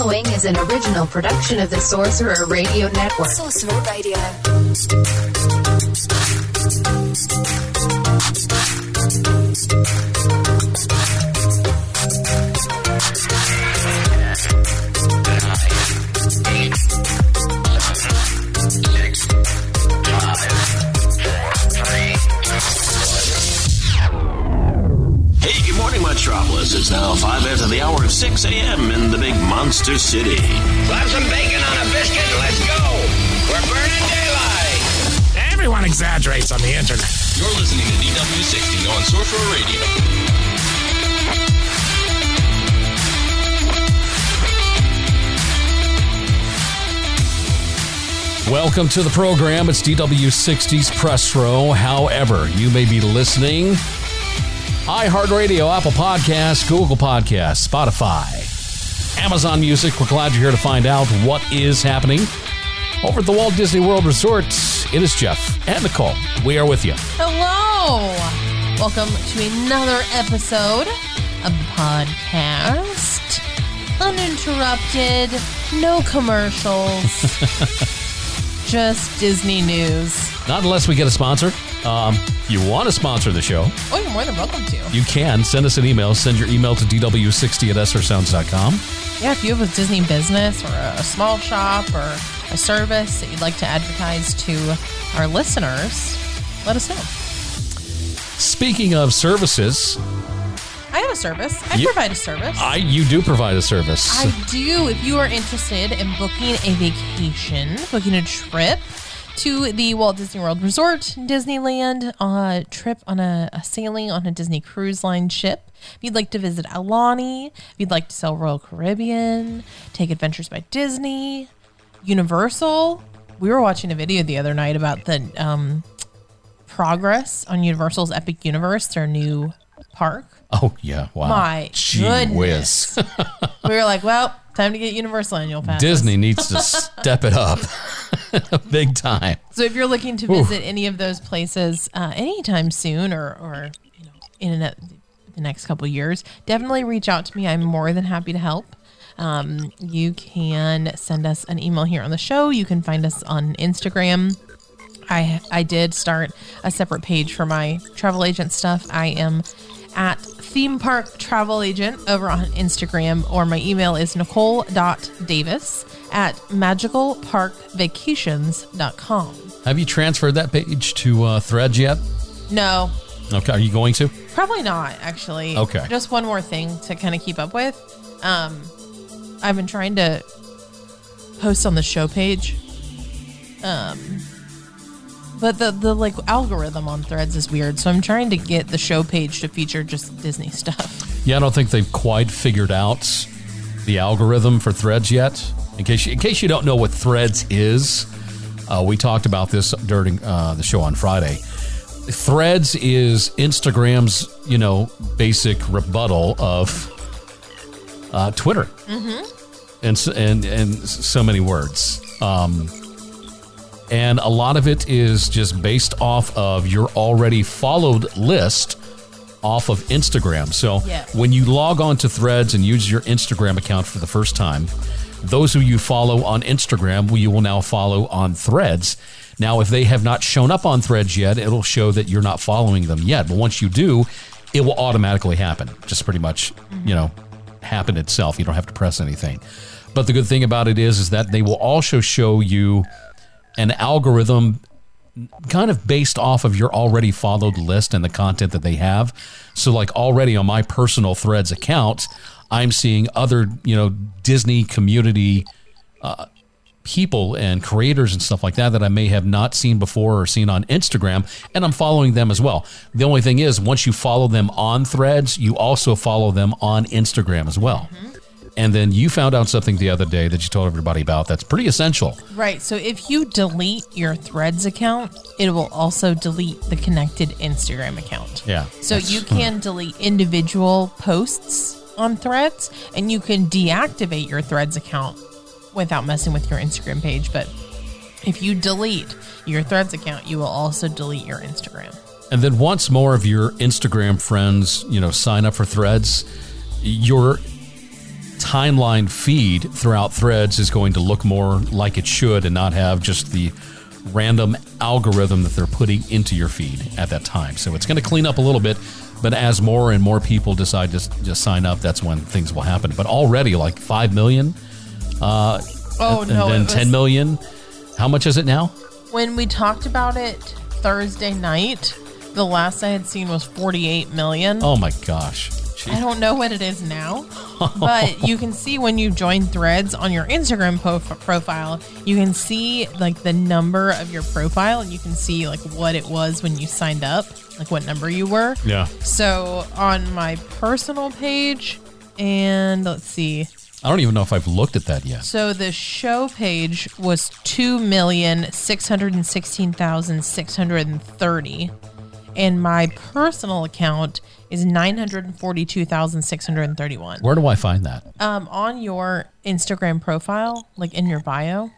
following is an original production of the Sorcerer Radio Network. Sorcerer Radio. Now 5 after the hour of 6 a.m. in the big monster city. Slap some bacon on a biscuit and let's go. We're burning daylight. Everyone exaggerates on the internet. You're listening to DW60 on Sorcerer Radio. Welcome to the program. It's DW60's Press Row. However, you may be listening iHeartRadio, Apple Podcasts, Google Podcasts, Spotify, Amazon Music. We're glad you're here to find out what is happening over at the Walt Disney World Resort. It is Jeff and Nicole. We are with you. Hello. Welcome to another episode of the podcast. Uninterrupted, no commercials, just Disney news. Not unless we get a sponsor. Um, you want to sponsor the show, Oh, you're more than welcome to. you can send us an email. Send your email to dw60 at srsounds.com. Yeah, if you have a Disney business or a small shop or a service that you'd like to advertise to our listeners, let us know. Speaking of services, I have a service. I You- provide a service. I you do provide a service. I do. If you are interested in booking a vacation, booking a trip to the Walt Disney World Resort, Disneyland, a trip on a, a sailing on a Disney Cruise Line ship. If you'd like to visit Aulani, if you'd like to sell Royal Caribbean, take Adventures by Disney, Universal. We were watching a video the other night about the um, progress on Universal's Epic Universe, their new park. oh yeah, wow. My Gee goodness. we were like, well, time to get Universal annual pass. Disney needs to step it up big time. So if you're looking to visit any of those places uh, anytime soon, or or you know in a, the next couple of years, definitely reach out to me. I'm more than happy to help. Um, you can send us an email here on the show. You can find us on Instagram. I I did start a separate page for my travel agent stuff. I am at theme park travel agent over on Instagram, or my email is nicole.davis at magicalparkvacations.com. Have you transferred that page to uh, Threads yet? No, Okay, are you going to? probably not actually. Okay. Just one more thing to kind of keep up with. Um, I've been trying to post on the show page. Um, but the the like algorithm on Threads is weird, so I'm trying to get the show page to feature just Disney stuff. Yeah, I don't think they've quite figured out the algorithm for Threads yet. In case you, in case you don't know what Threads is, uh, we talked about this during uh, the show on Friday. Threads is Instagram's, you know, basic rebuttal of uh, Twitter, mm-hmm. and and and so many words. Um, and a lot of it is just based off of your already followed list off of Instagram. So Yeah. when you log on to Threads and use your Instagram account for the first time, those who you follow on Instagram, you will now follow on Threads. Now, if they have not shown up on Threads yet, it'll show that you're not following them yet. But once you do, it will automatically happen. Just pretty much, mm-hmm. you know, happen itself. You don't have to press anything. But the good thing about it is, is that they will also show you an algorithm kind of based off of your already followed list and the content that they have. So like already on my personal Threads account, I'm seeing other, you know, Disney community uh, people and creators and stuff like that that I may have not seen before or seen on Instagram, and I'm following them as well. The only thing is, once you follow them on Threads, you also follow them on Instagram as well. And then you found out something the other day that you told everybody about that's pretty essential. Right. So if you delete your Threads account, it will also delete the connected Instagram account. Yeah. So you can delete individual posts on Threads, and you can deactivate your Threads account without messing with your Instagram page. But if you delete your Threads account, you will also delete your Instagram. And then once more of your Instagram friends, you know, sign up for threads, your timeline feed throughout threads is going to look more like it should and not have just the random algorithm that they're putting into your feed at that time. So it's going to clean up a little bit, but as more and more people decide to just sign up, that's when things will happen. But already, like 5 million, uh, Oh and no! then was- 10 million. How much is it now? When we talked about it Thursday night, the last I had seen was 48 million. Oh my gosh. I don't know what it is now, but you can see when you join threads on your Instagram po- profile, you can see like the number of your profile and you can see like what it was when you signed up, like what number you were. Yeah. So on my personal page, and let's see. I don't even know if I've looked at that yet. So the show page was two million six hundred and sixteen thousand six hundred and thirty, and my personal account is 942,631. Where do I find that? Um, on your Instagram profile, like in your bio.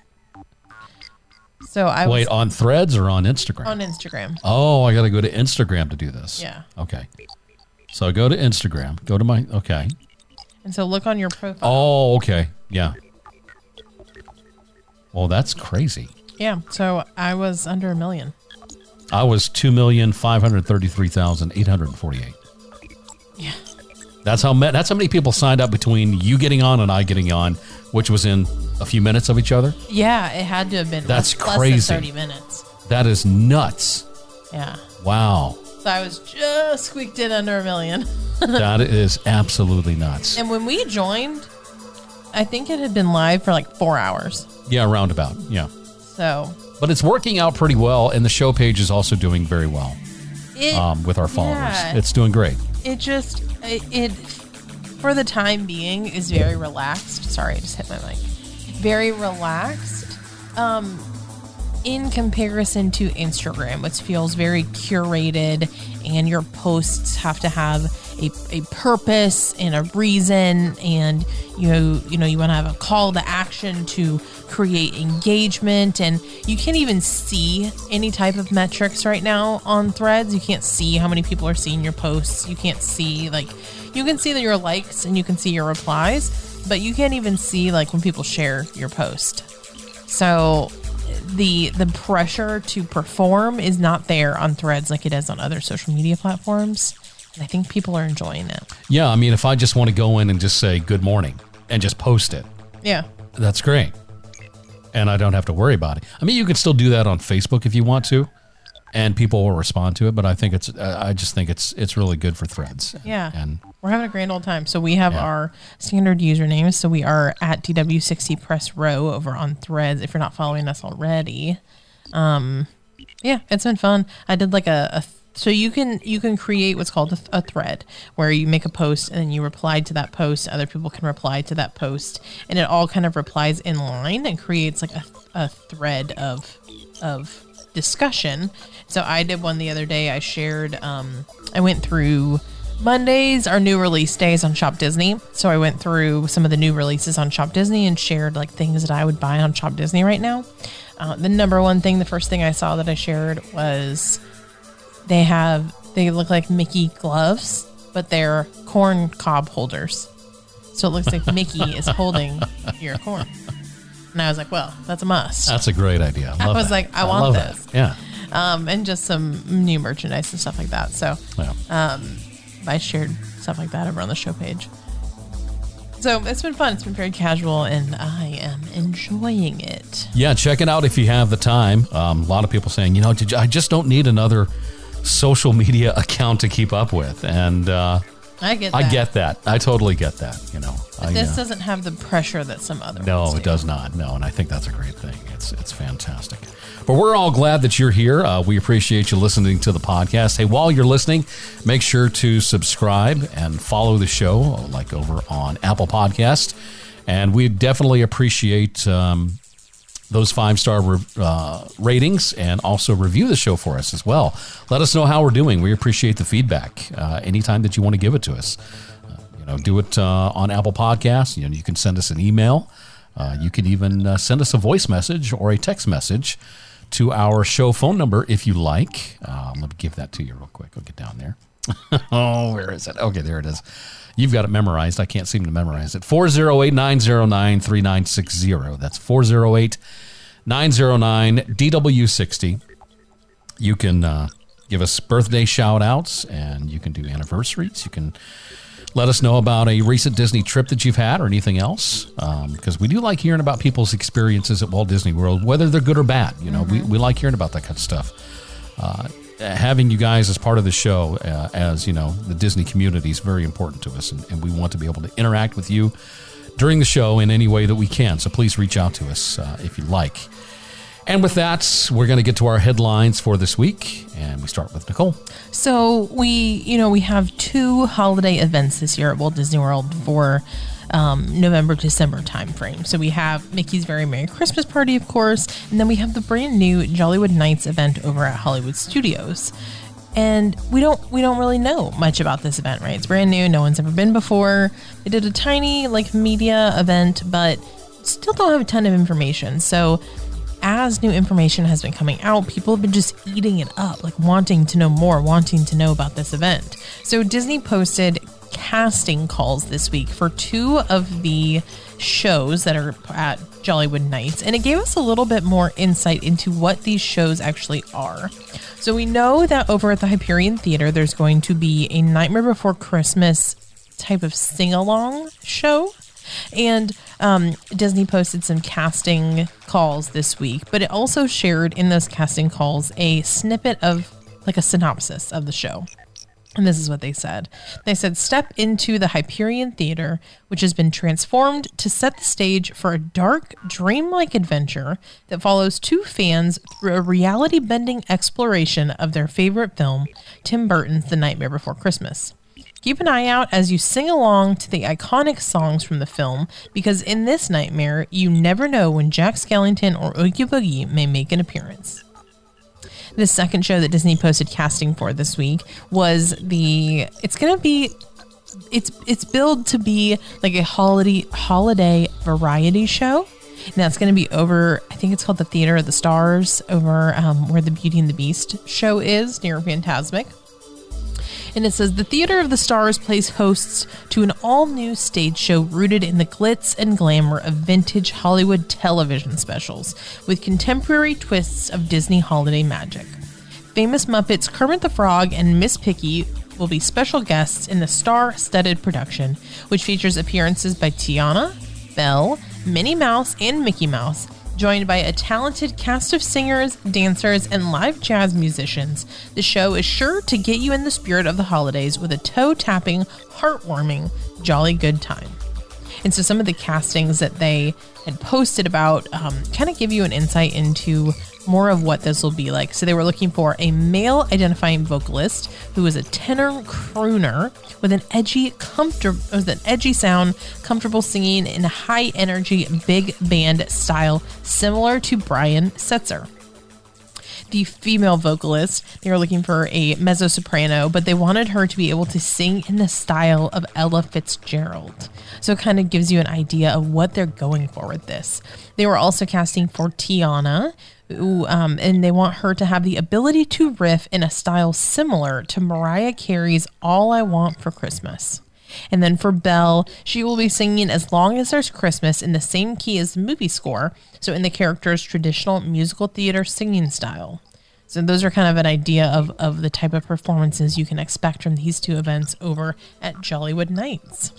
So I Wait, was, on threads or on Instagram? On Instagram. Oh, I got to go to Instagram to do this. Yeah. Okay. So go to Instagram. Go to my, okay. And so look on your profile. Oh, okay. Yeah. Well, that's crazy. Yeah. So I was under a million. I was 2,533,848. That's how that's how many people signed up between you getting on and I getting on, which was in a few minutes of each other. Yeah, it had to have been That's less, less crazy. than 30 minutes. That is nuts. Yeah. Wow. So I was just squeaked in under a million. that is absolutely nuts. And when we joined, I think it had been live for like four hours. Yeah, roundabout. Yeah. So But it's working out pretty well, and the show page is also doing very well it um, with our followers. yeah. It's doing great. It just it, it for the time being is very relaxed. Sorry, I just hit my mic. Very relaxed. Um in comparison to Instagram, which feels very curated and your posts have to have a, a purpose and a reason. And you you know you want to have a call to action to create engagement. And you can't even see any type of metrics right now on threads. You can't see how many people are seeing your posts. You can't see like you can see that your likes and you can see your replies but you can't even see like when people share your post. So the the pressure to perform is not there on threads like it is on other social media platforms and i think people are enjoying it Yeah, I mean, if I just want to go in and just say good morning and just post it, yeah that's great. And I don't have to worry about it. I mean, you can still do that on Facebook if you want to, and people will respond to it. But I think it's, I just think it's, it's really good for threads. Yeah. And We're having a grand old time. So we have Yeah. our standard usernames. So we are at DW60 Press Row over on Threads. If you're not following us already, um, yeah, it's been fun. I did like a, a so you can you can create what's called a, th- a thread where you make a post and then you reply to that post. Other people can reply to that post, and it all kind of replies in line and creates like a, a thread of of discussion. So I did one the other day. I shared. Um, I went through Mondays are new release days on Shop Disney. So I went through some of the new releases on Shop Disney and shared like things that I would buy on Shop Disney right now. Uh, the number one thing, the first thing I saw that I shared was they have they look like Mickey gloves, but they're corn cob holders. So it looks like Mickey is holding your corn. And I was like, well, that's a must. that's a great idea. I, love was that. like, I want love this. That. Yeah. Um, and just some new merchandise and stuff like that. So yeah. I shared stuff like that over on the show page. So it's been fun. It's been very casual, and I am enjoying it. Yeah, check it out if you have the time. Um, a lot of people saying, you know, I just don't need another social media account to keep up with, and uh, I get. I that. get that. I totally get that. You know, I, This uh, doesn't have the pressure that some other. no, it does not. No, and I think that's a great thing. It's it's fantastic. But we're all glad that you're here. Uh, we appreciate you listening to the podcast. Hey, while you're listening, make sure to subscribe and follow the show, like over on Apple Podcast. And we definitely appreciate um, those five star re- uh, ratings and also review the show for us as well. Let us know how we're doing. We appreciate the feedback uh, anytime that you want to give it to us. Uh, you know, do it uh, on Apple Podcasts. You know, you can send us an email. Uh, you can even uh, send us a voice message or a text message to our show phone number if you like. Let me give that to you real quick. I'll get down there. Oh, where is it? Okay, there it is. You've got it memorized. I can't seem to memorize it. 408 909 3960. That's 408 909 DW60. You can uh, give us birthday shout outs and you can do anniversaries. You can let us know about a recent Disney trip that you've had or anything else. Because we do like hearing about people's experiences at Walt Disney World, whether they're good or bad. You know, we, we like hearing about that kind of stuff. Uh, having you guys as part of the show, uh, as you know, the Disney community is very important to us, and, and we want to be able to interact with you during the show in any way that we can. So please reach out to us uh, if you like. And with that, we're going to get to our headlines for this week, and we start with Nicole. So we, you know, we have two holiday events this year at Walt Disney World for um, November December timeframe. So we have Mickey's Very Merry Christmas Party, of course, and then we have the brand new Jollywood Nights event over at Hollywood Studios. And we don't we don't really know much about this event, right? It's brand new. No one's ever been before. They did a tiny like media event, but still don't have a ton of information. So as new information has been coming out, people have been just eating it up, like wanting to know more, wanting to know about this event. So Disney posted casting calls this week for two of the shows that are at Jollywood Nights, and it gave us a little bit more insight into what these shows actually are. So we know that over at the Hyperion Theater, there's going to be a Nightmare Before Christmas type of sing along show. And um, Disney posted some casting calls this week, but it also shared in those casting calls a snippet of like a synopsis of the show. And this is what they said. They said, Step into the Hyperion Theater, which has been transformed to set the stage for a dark, dreamlike adventure that follows two fans through a reality bending exploration of their favorite film, Tim Burton's The Nightmare Before Christmas. Keep an eye out as you sing along to the iconic songs from the film, because in this nightmare, you never know when Jack Skellington or Oogie Boogie may make an appearance. The second show that Disney posted casting for this week was the. It's gonna be. It's it's billed to be like a holiday holiday variety show. Now that's going to be over. I think it's called the Theater of the Stars, over um, where the Beauty and the Beast show is near Fantasmic. And it says the Theater of the Stars plays hosts to an all new stage show rooted in the glitz and glamour of vintage Hollywood television specials, with contemporary twists of Disney holiday magic. Famous Muppets Kermit the Frog and Miss Piggy will be special guests in the star studded production, which features appearances by Tiana, Belle, Minnie Mouse, and Mickey Mouse, joined by a talented cast of singers, dancers, and live jazz musicians. The show is sure to get you in the spirit of the holidays with a toe tapping, heartwarming, jolly good time. And so some of the castings that they had posted about um, kind of give you an insight into more of what this will be like. So they were looking for a male identifying vocalist who was a tenor crooner with an edgy, comfortable, with an edgy sound, comfortable singing in high energy big band style, similar to Brian Setzer the female vocalist. They were looking for a mezzo soprano, but they wanted her to be able to sing in the style of Ella Fitzgerald. So it kind of gives you an idea of what they're going for with this. They were also casting for Tiana, who, um, and they want her to have the ability to riff in a style similar to Mariah Carey's All I Want for Christmas. And then for Belle, she will be singing As Long as There's Christmas in the same key as the movie score, so in the character's traditional musical theater singing style. So those are kind of an idea of, of the type of performances you can expect from these two events over at Jollywood Nights.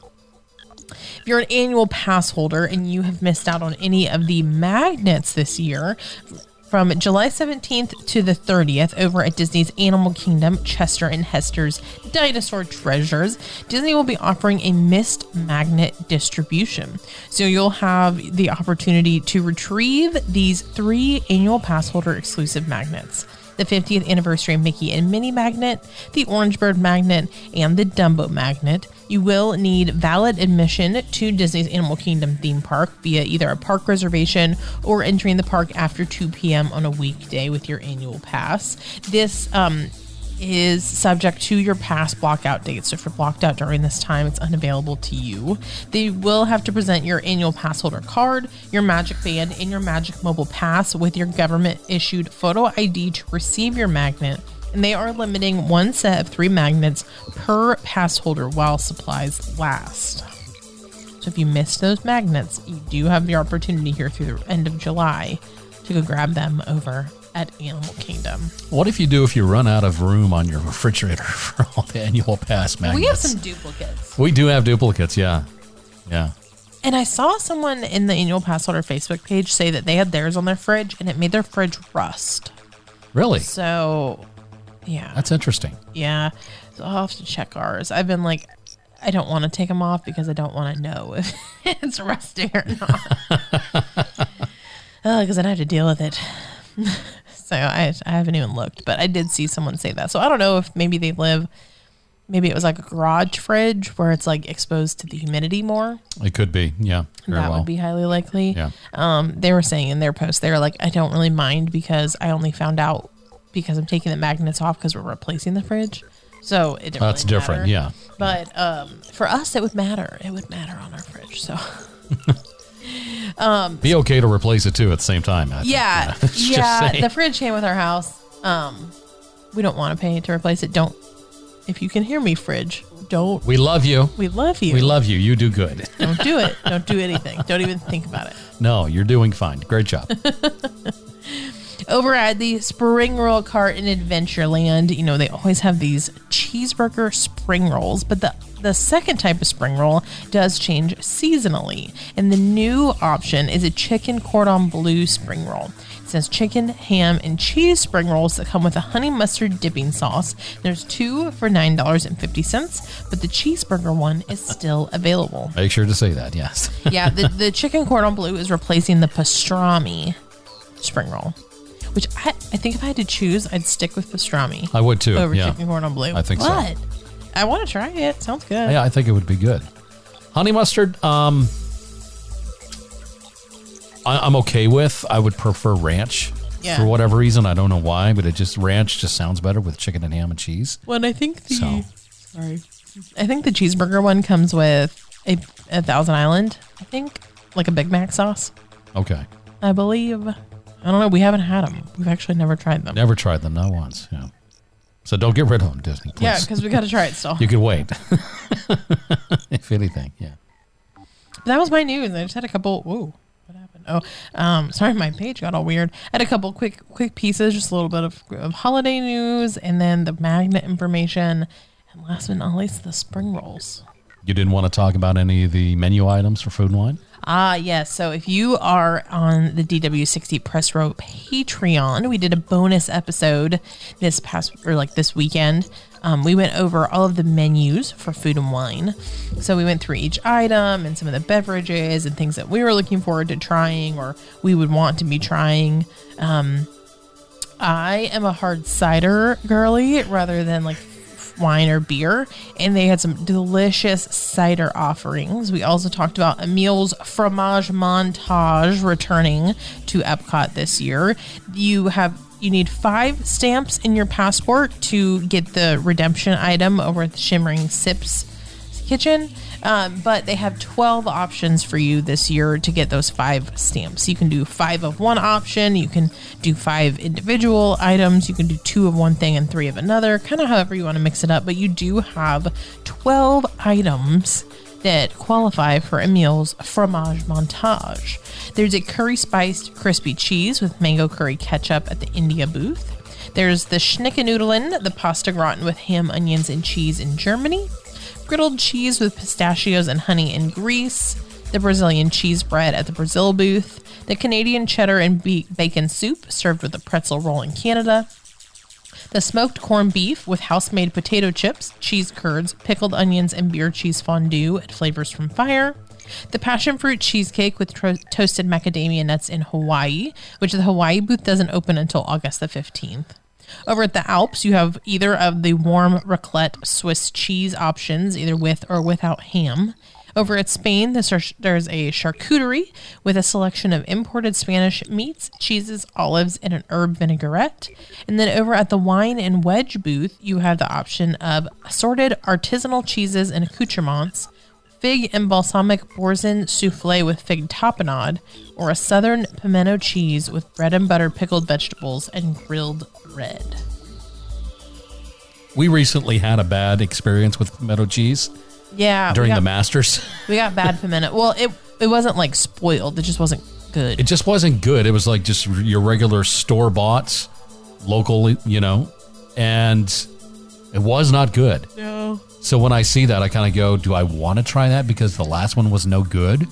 If you're an annual pass holder and you have missed out on any of the magnets this year, from July 17th to the 30th over at Disney's Animal Kingdom, Chester and Hester's Dinosaur Treasures, Disney will be offering a missed magnet distribution. So you'll have the opportunity to retrieve these three annual pass holder exclusive magnets the 50th anniversary Mickey and Minnie magnet, the Orange Bird magnet, and the Dumbo magnet. You will need valid admission to Disney's Animal Kingdom theme park via either a park reservation or entering the park after 2 p.m. on a weekday with your annual pass. This um, is subject to your pass blockout date. So if you're blocked out during this time, it's unavailable to you. They will have to present your annual pass holder card, your Magic Band, and your Magic Mobile Pass with your government issued photo ID to receive your magnet and they are limiting one set of three magnets per pass holder while supplies last. So if you missed those magnets, you do have the opportunity here through the end of July to go grab them over at Animal Kingdom. What if you do if you run out of room on your refrigerator for all the annual pass magnets? We have some duplicates. We do have duplicates, yeah. Yeah. And I saw someone in the annual pass holder Facebook page say that they had theirs on their fridge and it made their fridge rust. Really? So, yeah. That's interesting. Yeah. So I'll have to check ours. I've been like, I don't want to take them off because I don't want to know if it's rusting or not. Uh, oh, because then I have to deal with it. So I, I haven't even looked, but I did see someone say that. So I don't know if maybe they live, maybe it was like a garage fridge where it's like exposed to the humidity more. It could be, yeah. That well. would be highly likely. Yeah. Um, they were saying in their post, they were like, I don't really mind because I only found out because I'm taking the magnets off because we're replacing the fridge. So it That's really different, matter. yeah. But um, for us, it would matter. It would matter on our fridge. So Be okay to replace it too at the same time. I think, yeah, you know. Yeah. The fridge came with our house. Um, we don't want to pay to replace it. Don't. If you can hear me, fridge, don't. we love you. We love you. We love you. You do good. Don't do it. Don't do anything. Don't even think about it. No, you're doing fine. Great job. over at the spring roll cart in adventureland you know they always have these cheeseburger spring rolls but the the second type of spring roll does change seasonally and the new option is a chicken cordon bleu spring roll it says chicken ham and cheese spring rolls that come with a honey mustard dipping sauce there's two for nine dollars and fifty cents but the cheeseburger one is still available Make sure to say that, yes. yeah, the, the chicken cordon bleu is replacing the pastrami spring roll, which I, I think if I had to choose, I'd stick with pastrami I would too. over yeah. chicken cordon bleu. I think so. I want to try it. Sounds good. Yeah, I think it would be good. Honey mustard, um, I, I'm okay with. I would prefer ranch Yeah. for whatever reason. I don't know why, but it just ranch just sounds better with chicken and ham and cheese. When I think the So sorry, I think the cheeseburger one comes with a, a Thousand Island. I think like a Big Mac sauce. okay, I believe. I don't know. We haven't had them. We've actually never tried them. never tried them, not once. Yeah. So don't get rid of them, Disney. Please. Yeah, because we got to try it still. you could wait. if anything, yeah. that was my news. I just had a couple. Whoa, what happened? Oh, um, sorry, my page got all weird. I had a couple quick, quick pieces, just a little bit of, of holiday news, and then the magnet information, and last but not least, the spring rolls. You didn't want to talk about any of the menu items for food and wine. Ah, yes. So if you are on the DW60 Press Row Patreon, we did a bonus episode this past or like this weekend. Um, we went over all of the menus for food and wine. So we went through each item and some of the beverages and things that we were looking forward to trying or we would want to be trying. Um, I am a hard cider girly rather than like wine or beer, and they had some delicious cider offerings. We also talked about Emile's Fromage Montage returning to Epcot this year. You have you need five stamps in your passport to get the redemption item over at the Shimmering Sips kitchen. Um, but they have 12 options for you this year to get those five stamps. You can do five of one option, you can do five individual items, you can do two of one thing and three of another, kind of however you want to mix it up. But you do have 12 items that qualify for Emile's fromage montage. There's a curry spiced crispy cheese with mango curry ketchup at the India booth. There's the Schinkennudeln, the pasta gratin with ham, onions, and cheese in Germany griddled cheese with pistachios and honey in Greece, the Brazilian cheese bread at the Brazil booth, the Canadian cheddar and bacon soup served with a pretzel roll in Canada, the smoked corned beef with house made potato chips, cheese curds, pickled onions, and beer cheese fondue at Flavors from Fire. The passion fruit cheesecake with tro- toasted macadamia nuts in Hawaii, which the Hawaii booth doesn't open until August the 15th. Over at the Alps, you have either of the warm raclette Swiss cheese options, either with or without ham. Over at Spain, there's a charcuterie with a selection of imported Spanish meats, cheeses, olives, and an herb vinaigrette. And then over at the wine and wedge booth, you have the option of assorted artisanal cheeses and accoutrements, fig and balsamic Boursin souffle with fig tapenade, or a southern pimento cheese with bread and butter pickled vegetables and grilled bread. We recently had a bad experience with pimento cheese Yeah, during got, the Masters. we got bad pimento. Well, it it wasn't like spoiled. It just wasn't good. It just wasn't good. It was like just your regular store bought, local, you know, and it was not good. no. So when I see that, I kind of go, "Do I want to try that?" Because the last one was no good.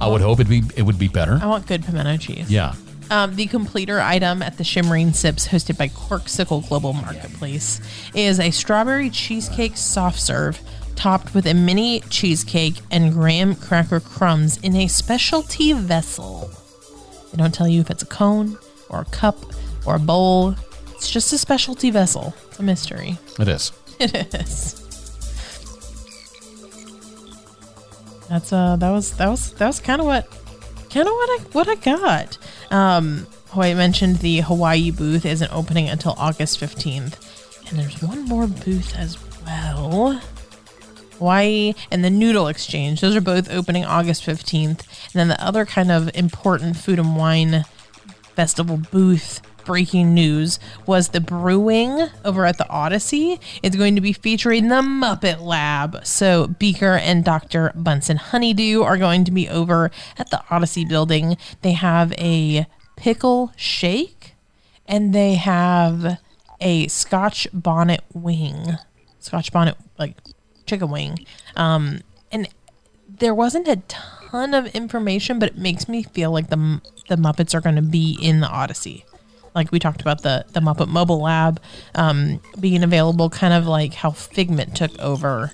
I would hope it be it would be better. I want good pimento cheese. Yeah, Um, the completer item at the Shimmering Sips, hosted by Corkcicle Global Marketplace, is a strawberry cheesecake soft serve topped with a mini cheesecake and graham cracker crumbs in a specialty vessel. They don't tell you if it's a cone or a cup or a bowl. It's just a specialty vessel. It's a mystery. it is. It is. That's uh that was that was that was kind of what kind of what I what I got. Um oh, I mentioned the Hawaii booth isn't opening until August 15th. And there's one more booth as well. Hawaii and the Noodle Exchange. Those are both opening August 15th. And then the other kind of important food and wine festival booth breaking news was the brewing over at the Odyssey. It's going to be featuring the Muppet Lab. So Beaker and Dr. Bunsen Honeydew are going to be over at the Odyssey building. They have a pickle shake and they have a Scotch bonnet wing. Scotch bonnet like chicken wing. Um and there wasn't a ton of information, but it makes me feel like the the Muppets are going to be in the Odyssey. Like we talked about the the Muppet Mobile Lab um, being available, kind of like how Figment took over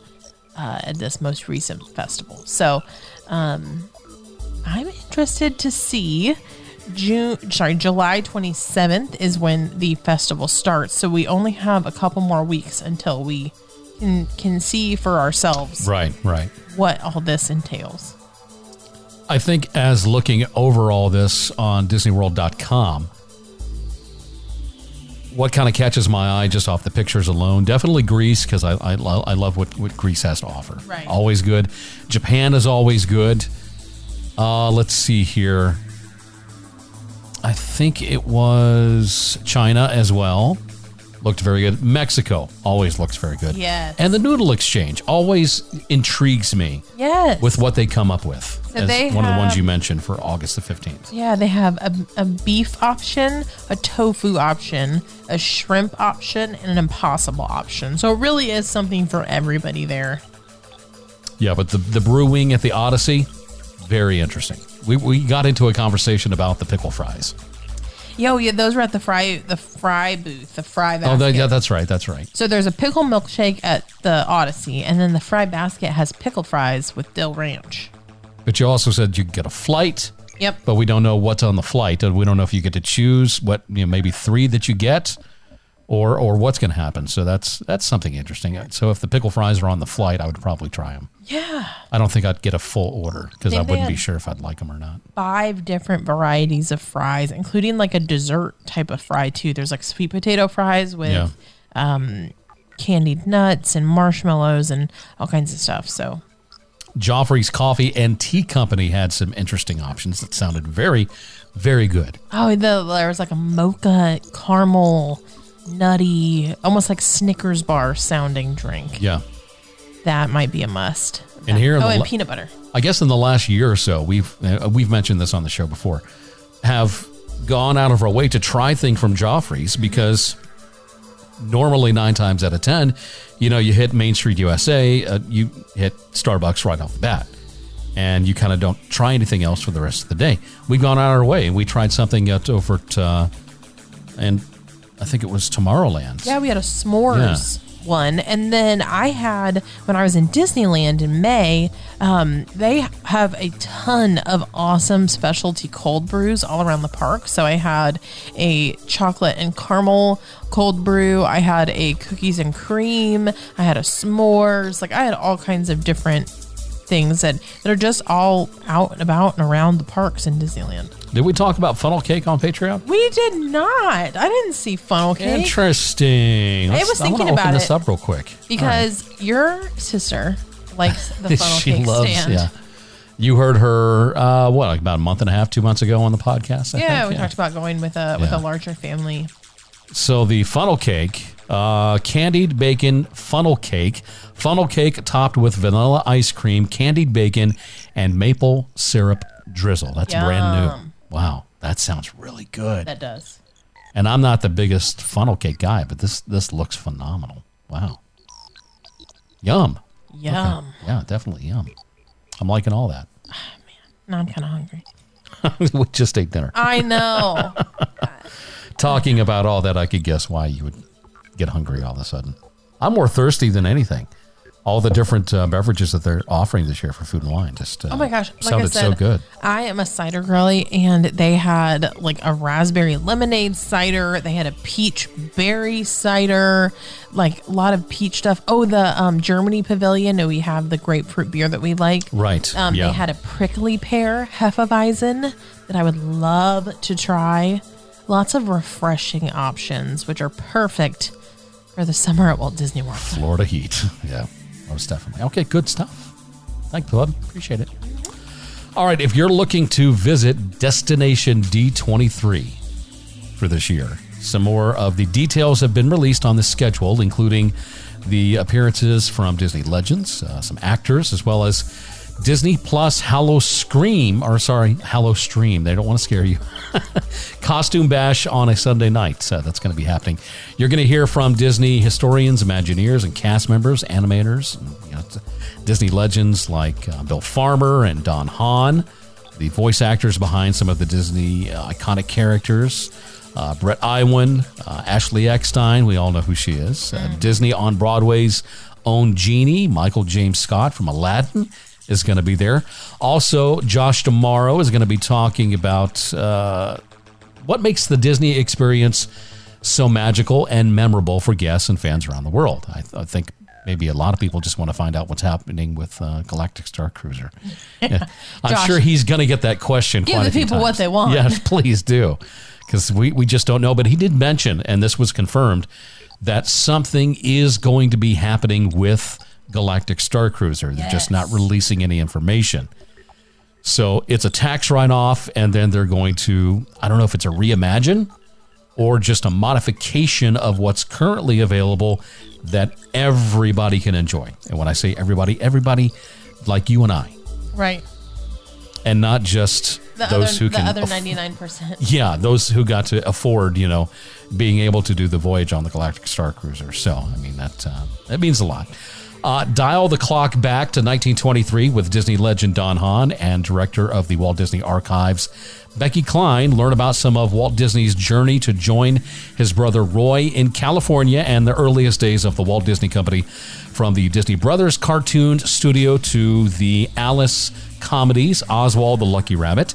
uh, at this most recent festival. So um, I'm interested to see. June, sorry, July 27th is when the festival starts. So we only have a couple more weeks until we can can see for ourselves Right, right. what all this entails. I think as looking over all this on DisneyWorld.com, what kind of catches my eye just off the pictures alone? Definitely Greece because I, I, lo- I love what, what Greece has to offer. Right. Always good. Japan is always good. Uh, let's see here. I think it was China as well. Looked very good. Mexico always looks very good. Yes. And the Noodle Exchange always intrigues me Yes. with what they come up with. So as they one of the ones you mentioned for August the 15th. yeah, they have a, a beef option, a tofu option, a shrimp option, and an impossible option. So it really is something for everybody there. Yeah, but the, the brewing at the Odyssey, very interesting. We, we got into a conversation about the pickle fries. Yo, yeah, those were at the fry the fry booth, the fry basket. Oh, that, yeah, that's right. That's right. so there's a pickle milkshake at the Odyssey, and then the fry basket has pickle fries with dill ranch. But you also said you could get a flight, Yep. but we don't know what's on the flight. And we don't know if you get to choose what, you know, maybe three that you get or or what's going to happen. So that's that's something interesting. So if the pickle fries are on the flight, I would probably try them. Yeah. I don't think I'd get a full order because I wouldn't be sure if I'd like them or not. five different varieties of fries, including like a dessert type of fry too. There's like sweet potato fries with Yeah. um, candied nuts and marshmallows and all kinds of stuff. So Joffrey's Coffee and Tea Company had some interesting options that sounded very, very good. oh, the, there was like a mocha caramel nutty, almost like Snickers bar sounding drink. Yeah. That might be a must. And here in oh, the and la- peanut butter. I guess in the last year or so, we've uh, we've mentioned this on the show before, have gone out of our way to try things from Joffrey's because normally nine times out of ten, you know, you hit Main Street USA, uh, you hit Starbucks right off the bat, and you kind of don't try anything else for the rest of the day. We've gone out our way we tried something at, over at, uh, and I think it was Tomorrowland. Yeah, we had a s'mores one, and then I had when I was in Disneyland in May. Um, they have a ton of awesome specialty cold brews all around the park. So I had a chocolate and caramel cold brew. I had a cookies and cream. I had a s'mores. Like I had all kinds of different things that, that are just all out and about and around the parks in Disneyland. Did we talk about funnel cake on Patreon? We did not. I didn't see funnel cake. Interesting. I Let's- was I wanna thinking open about this it up real quick. Because your sister likes the funnel she cake loves, stand. yeah. You heard her, uh, what, like about a month and a half, two months ago on the podcast? I Yeah, think? we talked about going with a with Yeah. a larger family. So the funnel cake, Uh, candied bacon funnel cake. Funnel cake topped with vanilla ice cream, candied bacon, and maple syrup drizzle. That's brand new. Wow, that sounds really good. That does. And I'm not the biggest funnel cake guy, but this this looks phenomenal. Wow. Yum. Yum. Yeah, definitely yum. I'm liking all that. Now I'm kind of hungry. we just ate dinner. I know. Talking about all that, I could guess why you would get hungry all of a sudden. I'm more thirsty than anything. All the different uh, beverages that they're offering this year for food and wine just uh, Oh my gosh! Like sounded I said, so good. I am a cider girly, and they had like a raspberry lemonade cider. They had a peach berry cider, like a lot of peach stuff. Oh, the um, Germany Pavilion. We have the grapefruit beer that we like. Right, Um, yeah. They had a prickly pear Hefeweizen that I would love to try. Lots of refreshing options, which are perfect for the summer at Walt Disney World. Florida heat. Yeah, most definitely. Okay, good stuff. Thank you, bud. Appreciate it. All right, if you're looking to visit Destination D23 for this year, some more of the details have been released on the schedule, including the appearances from Disney Legends, uh, some actors, as well as Disney Plus Hallow Scream, or sorry, Hallow Stream. They don't want to scare you. Costume Bash on a Sunday night. So that's going to be happening. You're going to hear from Disney historians, Imagineers, and cast members, animators, and, you know, Disney legends like uh, Bill Farmer and Don Hahn, the voice actors behind some of the Disney uh, iconic characters. Uh, Bret Iwan, uh, Ashley Eckstein, we all know who she is. Uh, Disney on Broadway's own Genie, Michael James Scott from Aladdin is going to be there. Also, Josh D'Amaro is going to be talking about uh, what makes the Disney experience so magical and memorable for guests and fans around the world. I, I think maybe a lot of people just want to find out what's happening with uh, Galactic Star Cruiser. Yeah. I'm sure he's going to get that question. Give the people what they want. Yes, please do, because we we just don't know. But he did mention, and this was confirmed, that something is going to be happening with Galactic Star Cruiser. They're just not releasing any information. So it's a tax write off, and then they're going to, I don't know if it's a reimagine or just a modification of what's currently available that everybody can enjoy. And when I say everybody, everybody like you and I, Right. and not just The those other, who the can. other ninety nine percent. yeah, those who got to afford, you know, being able to do the voyage on the Galactic Star Cruiser. So, I mean, that uh, that means a lot. Uh, dial the clock back to 1923 with Disney legend Don Hahn and director of the Walt Disney Archives, Becky Cline. Learn about some of Walt Disney's journey to join his brother Roy in California and the earliest days of the Walt Disney Company, from the Disney Brothers cartoon studio to the Alice comedies, Oswald the Lucky Rabbit,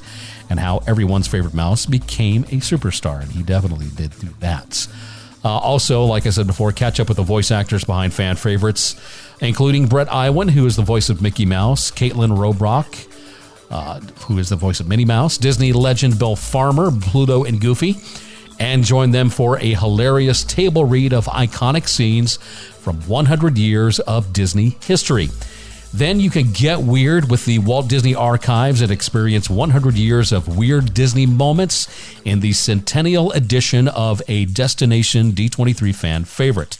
and how everyone's favorite mouse became a superstar. And he definitely did do that. Uh, also, like I said before, catch up with the voice actors behind fan favorites, including Bret Iwan, who is the voice of Mickey Mouse, Kaitlyn Robrock, uh, who is the voice of Minnie Mouse, Disney legend Bill Farmer, Pluto, and Goofy, and join them for a hilarious table read of iconic scenes from 100 years of Disney history. Then you can get weird with the Walt Disney Archives and experience 100 years of weird Disney moments in the centennial edition of a Destination D23 fan favorite.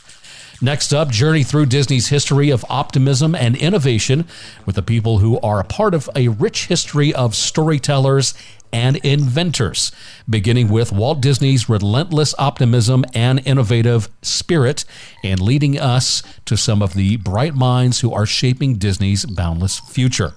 Next up, journey through Disney's history of optimism and innovation with the people who are a part of a rich history of storytellers and inventors, beginning with Walt Disney's relentless optimism and innovative spirit, and leading us to some of the bright minds who are shaping Disney's boundless future.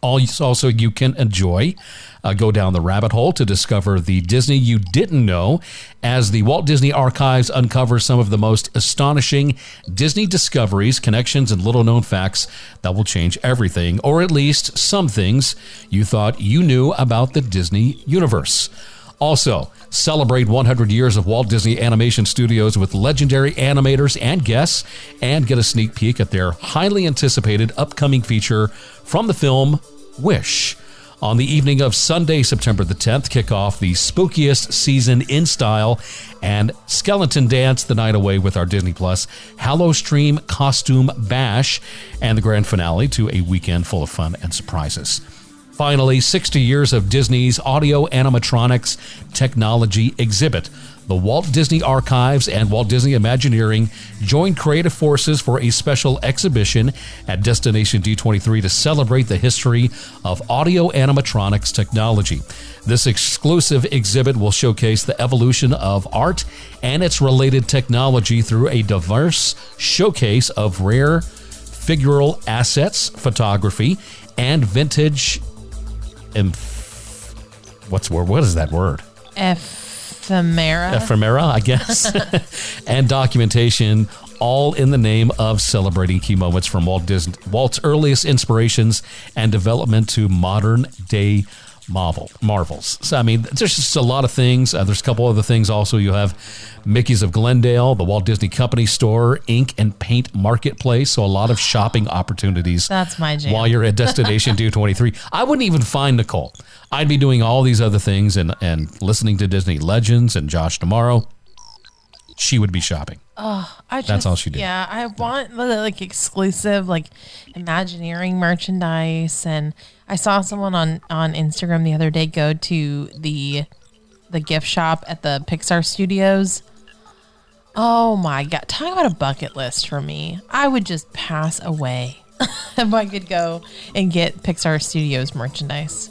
Also, you can enjoy, uh, go down the rabbit hole to discover the Disney you didn't know as the Walt Disney Archives uncovers some of the most astonishing Disney discoveries, connections, and little known facts that will change everything, or at least some things you thought you knew about the Disney universe. Also, celebrate 100 years of Walt Disney Animation Studios with legendary animators and guests, and get a sneak peek at their highly anticipated upcoming feature from the film Wish. On the evening of Sunday, September the 10th, kick off the spookiest season in style and skeleton dance the night away with our Disney Plus Hallow Stream Costume Bash and the grand finale to a weekend full of fun and surprises. Finally, 60 years of Disney's audio animatronics technology exhibit. The Walt Disney Archives and Walt Disney Imagineering joined creative forces for a special exhibition at Destination D23 to celebrate the history of audio animatronics technology. This exclusive exhibit will showcase the evolution of art and its related technology through a diverse showcase of rare figural assets, photography, and vintage. And what's word? What is that word? Ephemera. Ephemera, I guess, and documentation, all in the name of celebrating key moments from Walt Disney, Walt's earliest inspirations and development to modern day Marvel Marvels. So I mean, there's just a lot of things. Uh, there's a couple other things also. You have Mickey's of Glendale, the Walt Disney Company store, ink and paint marketplace. So a lot of shopping opportunities. That's my jam. While you're at Destination D23, I wouldn't even find Nicole. I'd be doing all these other things and and listening to Disney Legends and Josh D'Amaro. She would be shopping. I just, That's all she did. Yeah, I want the, like exclusive like Imagineering merchandise, and I saw someone on on Instagram the other day go to the the gift shop at the Pixar Studios. Oh my god! Talk about a bucket list for me. I would just pass away if I could go and get Pixar Studios merchandise.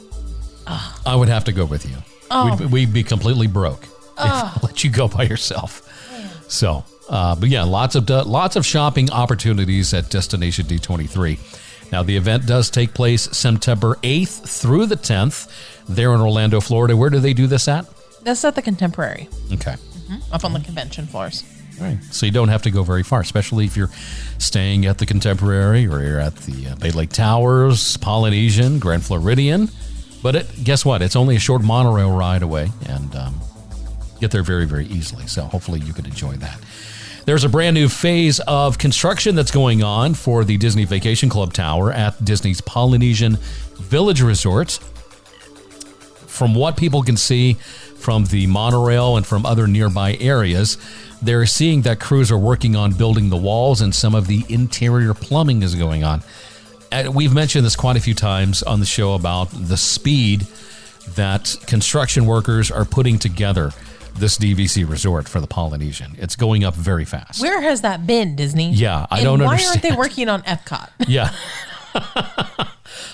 I would have to go with you. We'd, oh. we'd be completely broke if I let you go by yourself. So, uh, but yeah, lots of lots of shopping opportunities at Destination D23. Now, the event does take place September 8th through the 10th there in Orlando, Florida. Where do they do this at? That's at the Contemporary, Okay. up on the convention floors. Right. So you don't have to go very far, especially if you're staying at the Contemporary or you're at the uh, Bay Lake Towers, Polynesian, Grand Floridian. But it, guess what? It's only a short monorail ride away and um, get there very, very easily. So hopefully you can enjoy that. There's a brand new phase of construction that's going on for the Disney Vacation Club Tower at Disney's Polynesian Village Resort from what people can see from the monorail and from other nearby areas, they're seeing that crews are working on building the walls and some of the interior plumbing is going on. We've mentioned this quite a few times on the show about the speed that construction workers are putting together this DVC resort for the Polynesian. It's going up very fast. Where has that been, Disney? Yeah, I And don't why understand. aren't they working on Epcot? Yeah.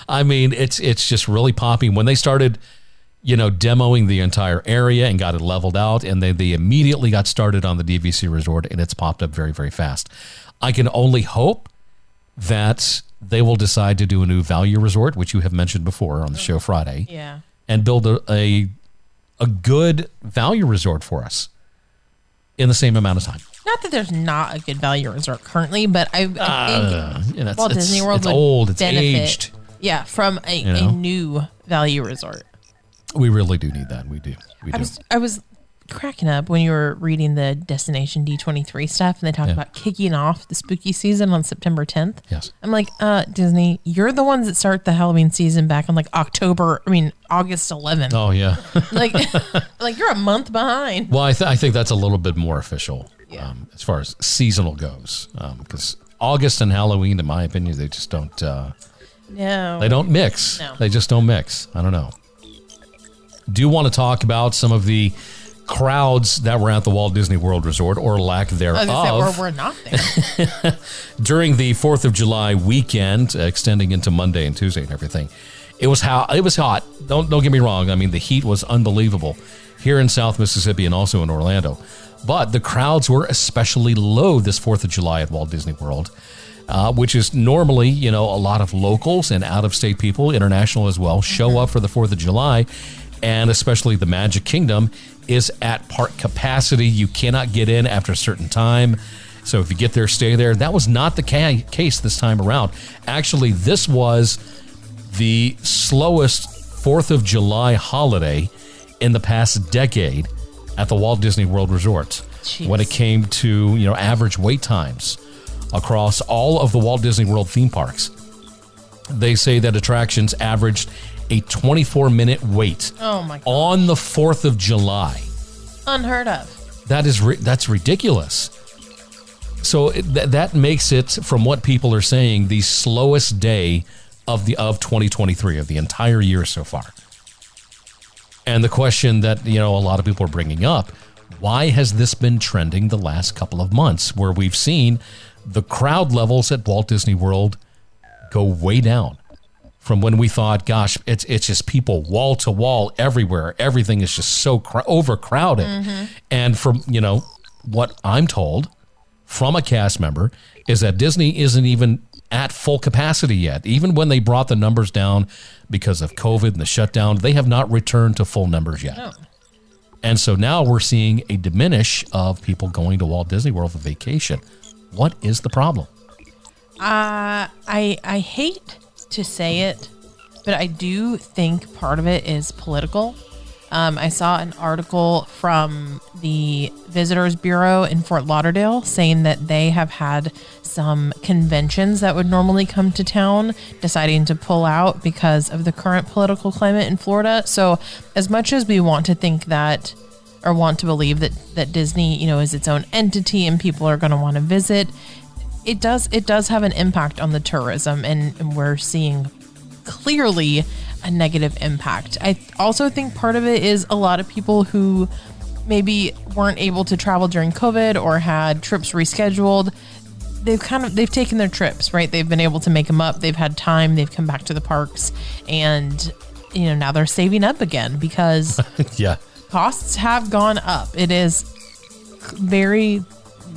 I mean, it's it's just really popping. When they started, you know, demoing the entire area and got it leveled out, and they, they immediately got started on the DVC resort, and it's popped up very, very fast. I can only hope that they will decide to do a new value resort, which you have mentioned before on the show mm-hmm. Friday, yeah. and build a, a a good value resort for us in the same amount of time. Not that there's not a good value resort currently, but I, I think Uh, know, Walt it's- Disney World it's would old, it's benefit, aged. Yeah, from a, You know? a new value resort. We really do need that. We do. We do. I was I was cracking up when you were reading the Destination D23 stuff, and they talked Yeah. about kicking off the spooky season on September 10th. Yes. I'm like, uh, Disney, you're the ones that start the Halloween season back on like October. I mean August 11th. Oh yeah. Like, like you're a month behind. Well, I, th- I think that's a little bit more official Yeah. um, as far as seasonal goes, because August and Halloween, in my opinion, they just don't uh, No, they don't mix. No. They just don't mix. I don't know. Do you want to talk about some of the crowds that were at the Walt Disney World Resort or lack thereof say, we're, not there. during the Fourth of July weekend, extending into Monday and Tuesday and everything. It was how it was hot. Don't don't get me wrong. I mean, the heat was unbelievable here in South Mississippi and also in Orlando. But the crowds were especially low this Fourth of July at Walt Disney World, uh, which is normally you know a lot of locals and out of state people, international as well, show up for the Fourth of July, and especially the Magic Kingdom is at park capacity. You cannot get in after a certain time. So if you get there, stay there. That was not the ca- case this time around. Actually, this was the slowest 4th of July holiday in the past decade at the Walt Disney World Resort Jeez. when it came to, you know, average wait times across all of the Walt Disney World theme parks. They say that attractions averaged a 24 minute wait Oh my on the 4th of July. Unheard of. That is ri- that's ridiculous. So it, th- that makes it, from what people are saying, the slowest day of the of 2023 of the entire year so far. And the question that you know a lot of people are bringing up, why has this been trending the last couple of months where we've seen the crowd levels at Walt Disney World go way down from when we thought, gosh, it's it's just people wall to wall everywhere. Everything is just so cr- overcrowded. And from you know what I'm told from a cast member is that Disney isn't even at full capacity yet. Even when they brought the numbers down because of COVID and the shutdown, they have not returned to full numbers yet. And so now we're seeing a diminish of people going to Walt Disney World for vacation. What is the problem? Uh, I I hate to say it, but I do think part of it is political. Um, I saw an article from the Visitors Bureau in Fort Lauderdale saying that they have had some conventions that would normally come to town deciding to pull out because of the current political climate in Florida. So, as much as we want to think that or want to believe that that Disney, you know, is its own entity and people are going to want to visit, it does it does have an impact on the tourism and, and we're seeing clearly a negative impact. I also think part of it is a lot of people who maybe weren't able to travel during COVID or had trips rescheduled. They've kind of they've taken their trips, right? They've been able to make them up. They've had time. They've come back to the parks, and you know now they're saving up again because yeah. costs have gone up. It is very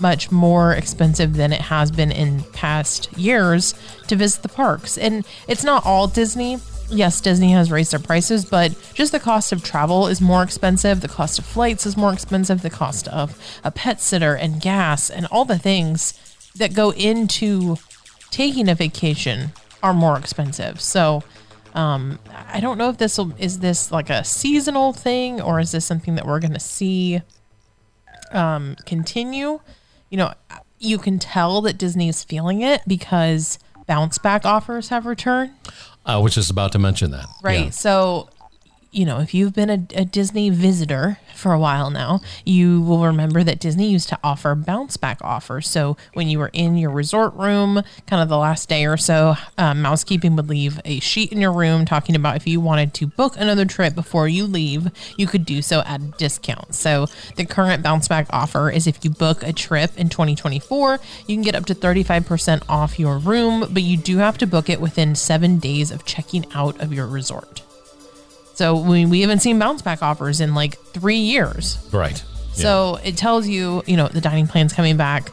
much more expensive than it has been in past years to visit the parks. And it's not all Disney. Yes, Disney has raised their prices, but just the cost of travel is more expensive. The cost of flights is more expensive. The cost of a pet sitter and gas and all the things that go into taking a vacation are more expensive. So, um, I don't know if this will is this like a seasonal thing or is this something that we're going to see um, continue? You know, you can tell that Disney is feeling it because bounce back offers have returned. I was just about to mention that. Right. Yeah. So, you know, if you've been a, a Disney visitor for a while now, you will remember that Disney used to offer bounce back offers. So when you were in your resort room, kind of the last day or so, um, Mousekeeping would leave a sheet in your room talking about if you wanted to book another trip before you leave, you could do so at a discount. So the current bounce back offer is if you book a trip in 2024, you can get up to 35% off your room, but you do have to book it within seven days of checking out of your resort. So we, we haven't seen bounce back offers in like three years. Right. So it tells you, you know, the dining plan's coming back.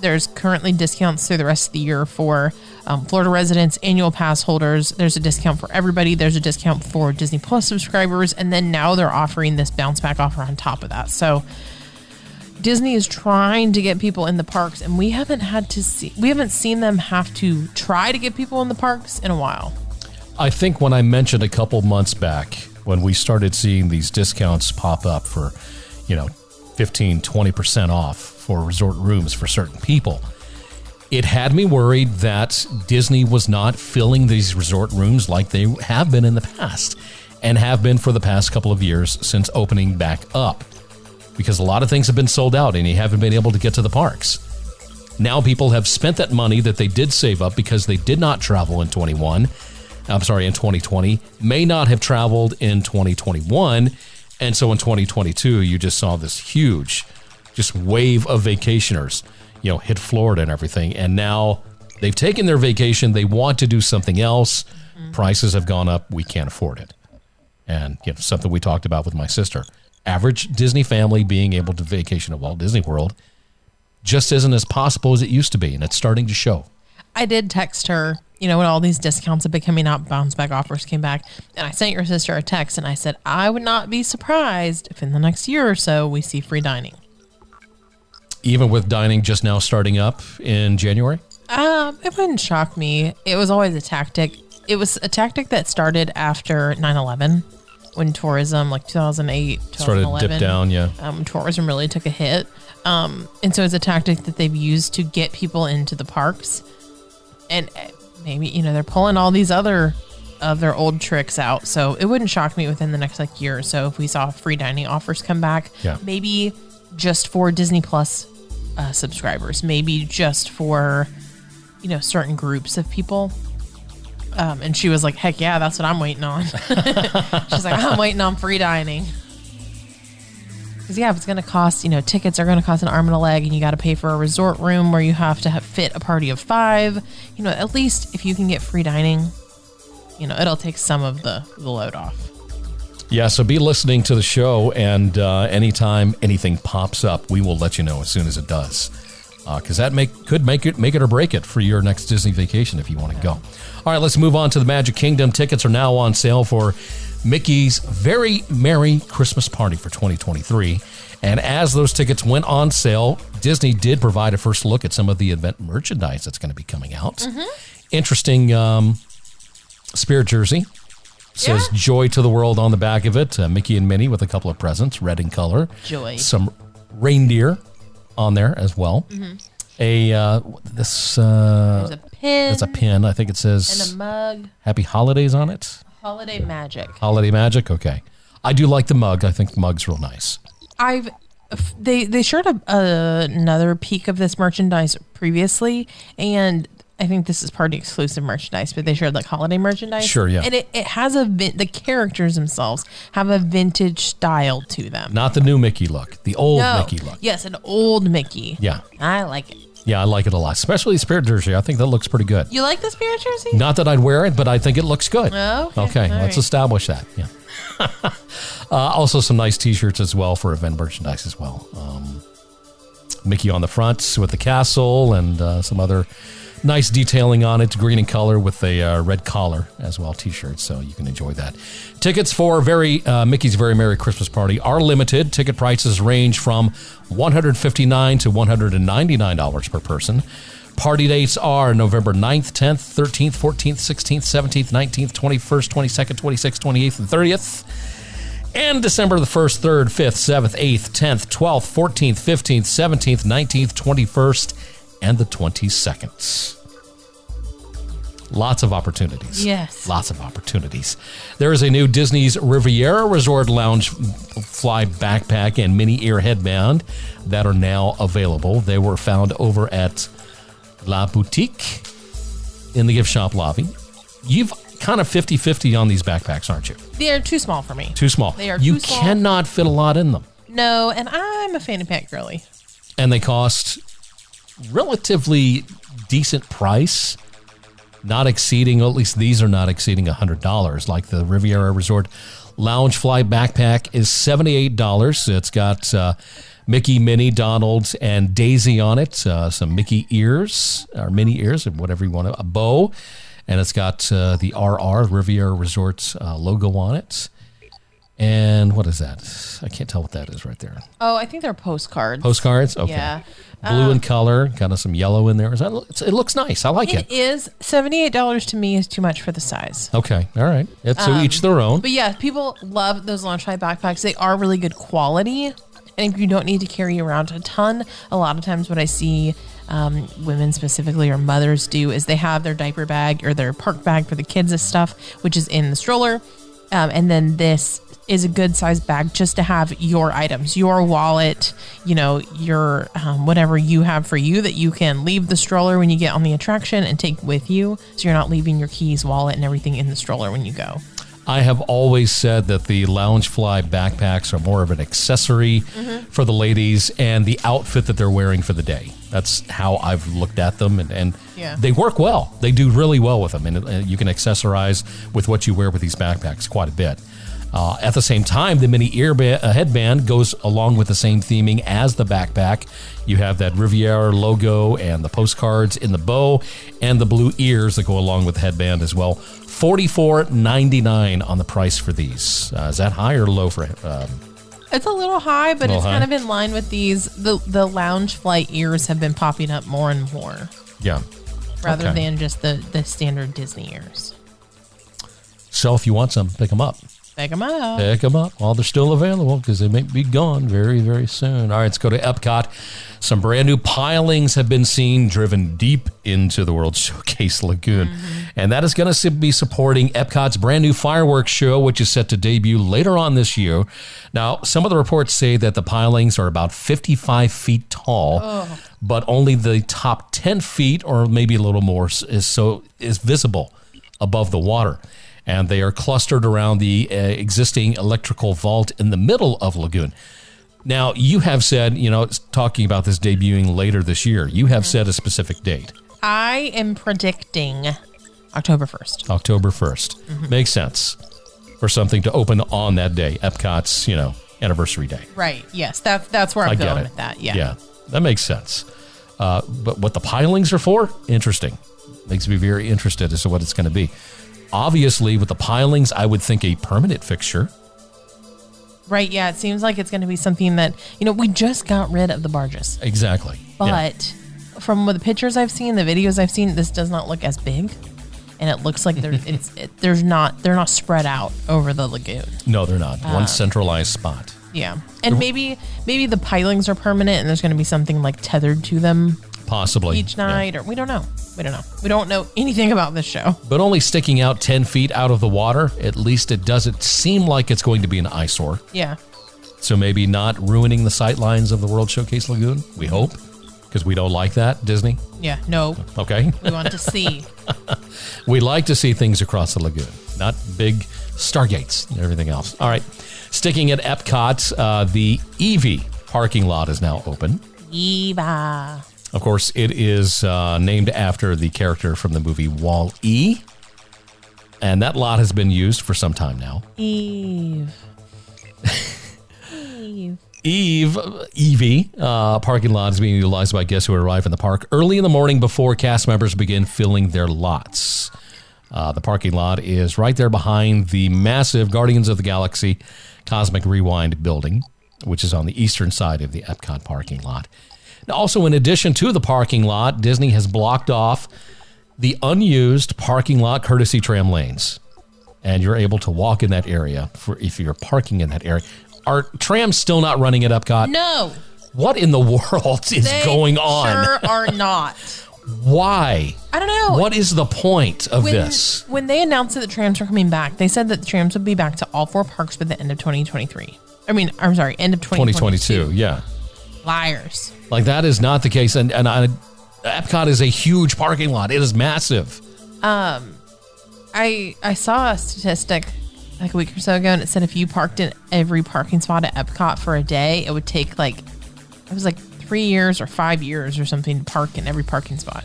There's currently discounts through the rest of the year for um, Florida residents, annual pass holders. There's a discount for everybody. There's a discount for Disney Plus subscribers. And then now they're offering this bounce back offer on top of that. So Disney is trying to get people in the parks, and we haven't had to see, we haven't seen them have to try to get people in the parks in a while. I think when I mentioned a couple months back when we started seeing these discounts pop up for, you know, 15, 20% off for resort rooms for certain people, it had me worried that Disney was not filling these resort rooms like they have been in the past and have been for the past couple of years since opening back up. Because a lot of things have been sold out and you haven't been able to get to the parks. Now people have spent that money that they did save up because they did not travel in 21 I'm sorry, in 2020, may not have traveled in 2021. And so in 2022, you just saw this huge, just wave of vacationers, you know, hit Florida and everything. And now they've taken their vacation. They want to do something else. Mm-hmm. Prices have gone up. We can't afford it. And, you know, something we talked about with my sister. Average Disney family being able to vacation at Walt Disney World just isn't as possible as it used to be. And it's starting to show. I did text her, you know, when all these discounts have been coming out, bounce back offers came back. And I sent your sister a text and I said, I would not be surprised if in the next year or so we see free dining. Even with dining just now starting up in January? Um, it wouldn't shock me. It was always a tactic. It was a tactic that started after 9 11 when tourism, like 2008, Started to 2011, dip down, yeah. um, tourism really took a hit. Um, and so it's a tactic that they've used to get people into the parks. And maybe, you know, they're pulling all these other of their old tricks out. So it wouldn't shock me within the next like year or so if we saw free dining offers come back. Yeah. Maybe just for Disney Plus uh, subscribers, maybe just for, you know, certain groups of people. Um, and she was like, "Heck yeah, that's what I'm waiting on." She's like, "I'm waiting on free dining." Because yeah, if it's going to cost, you know, tickets are going to cost an arm and a leg, and you got to pay for a resort room where you have to have fit a party of five. You know, at least if you can get free dining, you know, it'll take some of the, the load off. Yeah, so be listening to the show, and uh, anytime anything pops up, we will let you know as soon as it does, because that make could make it make it or break it for your next Disney vacation if you want to go. All right, let's move on to the Magic Kingdom. Tickets are now on sale for Mickey's Very Merry Christmas Party for 2023. And as those tickets went on sale, Disney did provide a first look at some of the event merchandise that's going to be coming out. Interesting um, Spirit jersey says Yeah. "Joy to the World" on the back of it. Uh, Mickey and Minnie with a couple of presents, red in color. Joy. Some reindeer on there as well. A uh, this uh, There's a pin. it's a pin. I think it says and a mug. "Happy Holidays" on it. Holiday magic. Holiday Magic. Okay, I do like the mug. I think the mug's real nice. I've they they shared a, another peek of this merchandise previously, and I think this is party exclusive merchandise. But they shared like holiday merchandise. Sure, yeah. and it, it has a vin- the characters themselves have a vintage style to them. Not the new Mickey look, the old No. Mickey look. Yes, an old Mickey. Yeah, I like it. Yeah, I like it a lot, especially the Spirit jersey. I think that looks pretty good. You like the spirit jersey? Not that I'd wear it, but I think it looks good. Oh, okay. Okay, All let's right. establish that. Yeah. uh, also, some nice T-shirts as well for event merchandise as well. Um, Mickey on the front with the castle and uh, some other nice detailing on it, green in color with a uh, red collar as well. T-shirt. so you can enjoy that. Tickets for very uh, Mickey's Very Merry Christmas Party are limited. Ticket prices range from 159 to 199 dollars per person. Party dates are November 9th, 10th, 13th, 14th, 16th, 17th, 19th, 21st, 22nd, 26th, 28th, and 30th. And December the 1st, 3rd, 5th, 7th, 8th, 10th, 12th, 14th, 15th, 17th, 19th, 21st, and the 22nd. Lots of opportunities. Yes. Lots of opportunities. There is a new Disney's Riviera Resort Lounge Fly backpack and mini ear headband that are now available. They were found over at La Boutique in the gift shop lobby. You've kind of 50 50 on these backpacks, aren't you? They are too small for me. Too small. They are you too small. cannot fit a lot in them. No, and I'm a fanny pack girly. And they cost relatively decent price, not exceeding, at least these are not exceeding $100. Like the Riviera Resort Lounge Fly backpack is $78. It's got uh, Mickey, Minnie, Donald, and Daisy on it. Uh, some Mickey ears, or mini ears, or whatever you want to, a bow. And it's got uh, the RR, Riviera Resorts uh, logo on it. And what is that? I can't tell what that is right there. Oh, I think they're postcards. Postcards? Okay. Yeah. Blue in color, kind of some yellow in there. It looks nice. I like it. It is seventy eight dollars to me is too much for the size. Okay. All right. It's so each their own. But yeah, people love those Loungefly backpacks. They are really good quality. And you don't need to carry around a ton. A lot of times, what I see um, women specifically or mothers do is they have their diaper bag or their park bag for the kids' and stuff, which is in the stroller. Um, and then this is a good size bag just to have your items, your wallet, you know, your um, whatever you have for you that you can leave the stroller when you get on the attraction and take with you. So you're not leaving your keys, wallet, and everything in the stroller when you go. I have always said that the Loungefly backpacks are more of an accessory Mm-hmm. for the ladies and the outfit that they're wearing for the day. That's how I've looked at them, and, and Yeah. they work well. They do really well with them, and uh, you can accessorize with what you wear with these backpacks quite a bit. Uh, at the same time, the mini ear ba- uh, headband goes along with the same theming as the backpack. You have that Riviera logo and the postcards in the bow, and the blue ears that go along with the headband as well. Forty-four ninety-nine on the price for these. Uh, is that high or low for? Um, It's a little high, but Little it's high. kind of in line with these. The the Loungefly ears have been popping up more and more, yeah. rather Okay. than just the the standard Disney ears. So if you want some, pick them up. Pick them up. Pick them up while they're still available because they may be gone very, very soon. All right, let's go to Epcot. Some brand new pilings have been seen driven deep into the World Showcase Lagoon. Mm-hmm. And that is going to be supporting Epcot's brand new fireworks show, which is set to debut later on this year. Now, some of the reports say that the pilings are about 55 feet tall, oh. but only the top 10 feet or maybe a little more is so is visible above the water. And they are clustered around the uh, existing electrical vault in the middle of Lagoon. Now, you have said, you know, talking about this debuting later this year, you have said a specific date, I am predicting October 1st. October 1st. Makes sense for something to open on that day, Epcot's, you know, anniversary day. Right. Yes. That, that's where I'm I going with that. Yeah. Yeah, that makes sense. Uh, but what the pilings are for, interesting. Makes me very interested as to what it's going to be. Obviously, with the pilings, I would think a permanent fixture. Right. Yeah. It seems like it's going to be something that, you know, we just got rid of the barges. Exactly. Yeah. But from the pictures I've seen, the videos I've seen, this does not look as big. And it looks like there, it's it, there's not they're not spread out over the lagoon. No, they're not. Uh, One centralized spot. Yeah, and maybe maybe the pilings are permanent, and there's going to be something like tethered to them Possibly. each Yeah. night, or we don't know. We don't know. We don't know anything about this show. But only sticking out 10 feet out of the water, at least it doesn't seem like it's going to be an eyesore. Yeah, So maybe not ruining the sight lines of the World Showcase Lagoon, we hope, because we don't like that, Disney. yeah. No, Okay. we want to see. We like to see things across the lagoon, not big stargates and everything else. All right. Sticking at Epcot, uh, the Evie parking lot is now open. Eva. Of course, it is uh, named after the character from the movie Wall E. And that lot has been used for some time now. Eve. Eve. Eve, Evie, uh, parking lot is being utilized by guests who arrive in the park early in the morning before cast members begin filling their lots. Uh, the parking lot is right there behind the massive Guardians of the Galaxy Cosmic Rewind building, which is on the eastern side of the Epcot parking lot. Also, in addition to the parking lot, Disney has blocked off the unused parking lot courtesy tram lanes and you're able to walk in that area for if you're parking in that area. Are trams still not running at Epcot? No, What in the world is they going on? Sure are not. Why? I don't know. What is the point of when, this? When they announced that the trams were coming back, they said that the trams would be back to all four parks by the end of 2023. I mean, I'm sorry, end of 2022. 2022, yeah. Liars. Like that is not the case, and and I, Epcot is a huge parking lot. It is massive. Um, I I saw a statistic like a week or so ago, and it said if you parked in every parking spot at Epcot for a day, it would take like it was like three years or five years or something to park in every parking spot.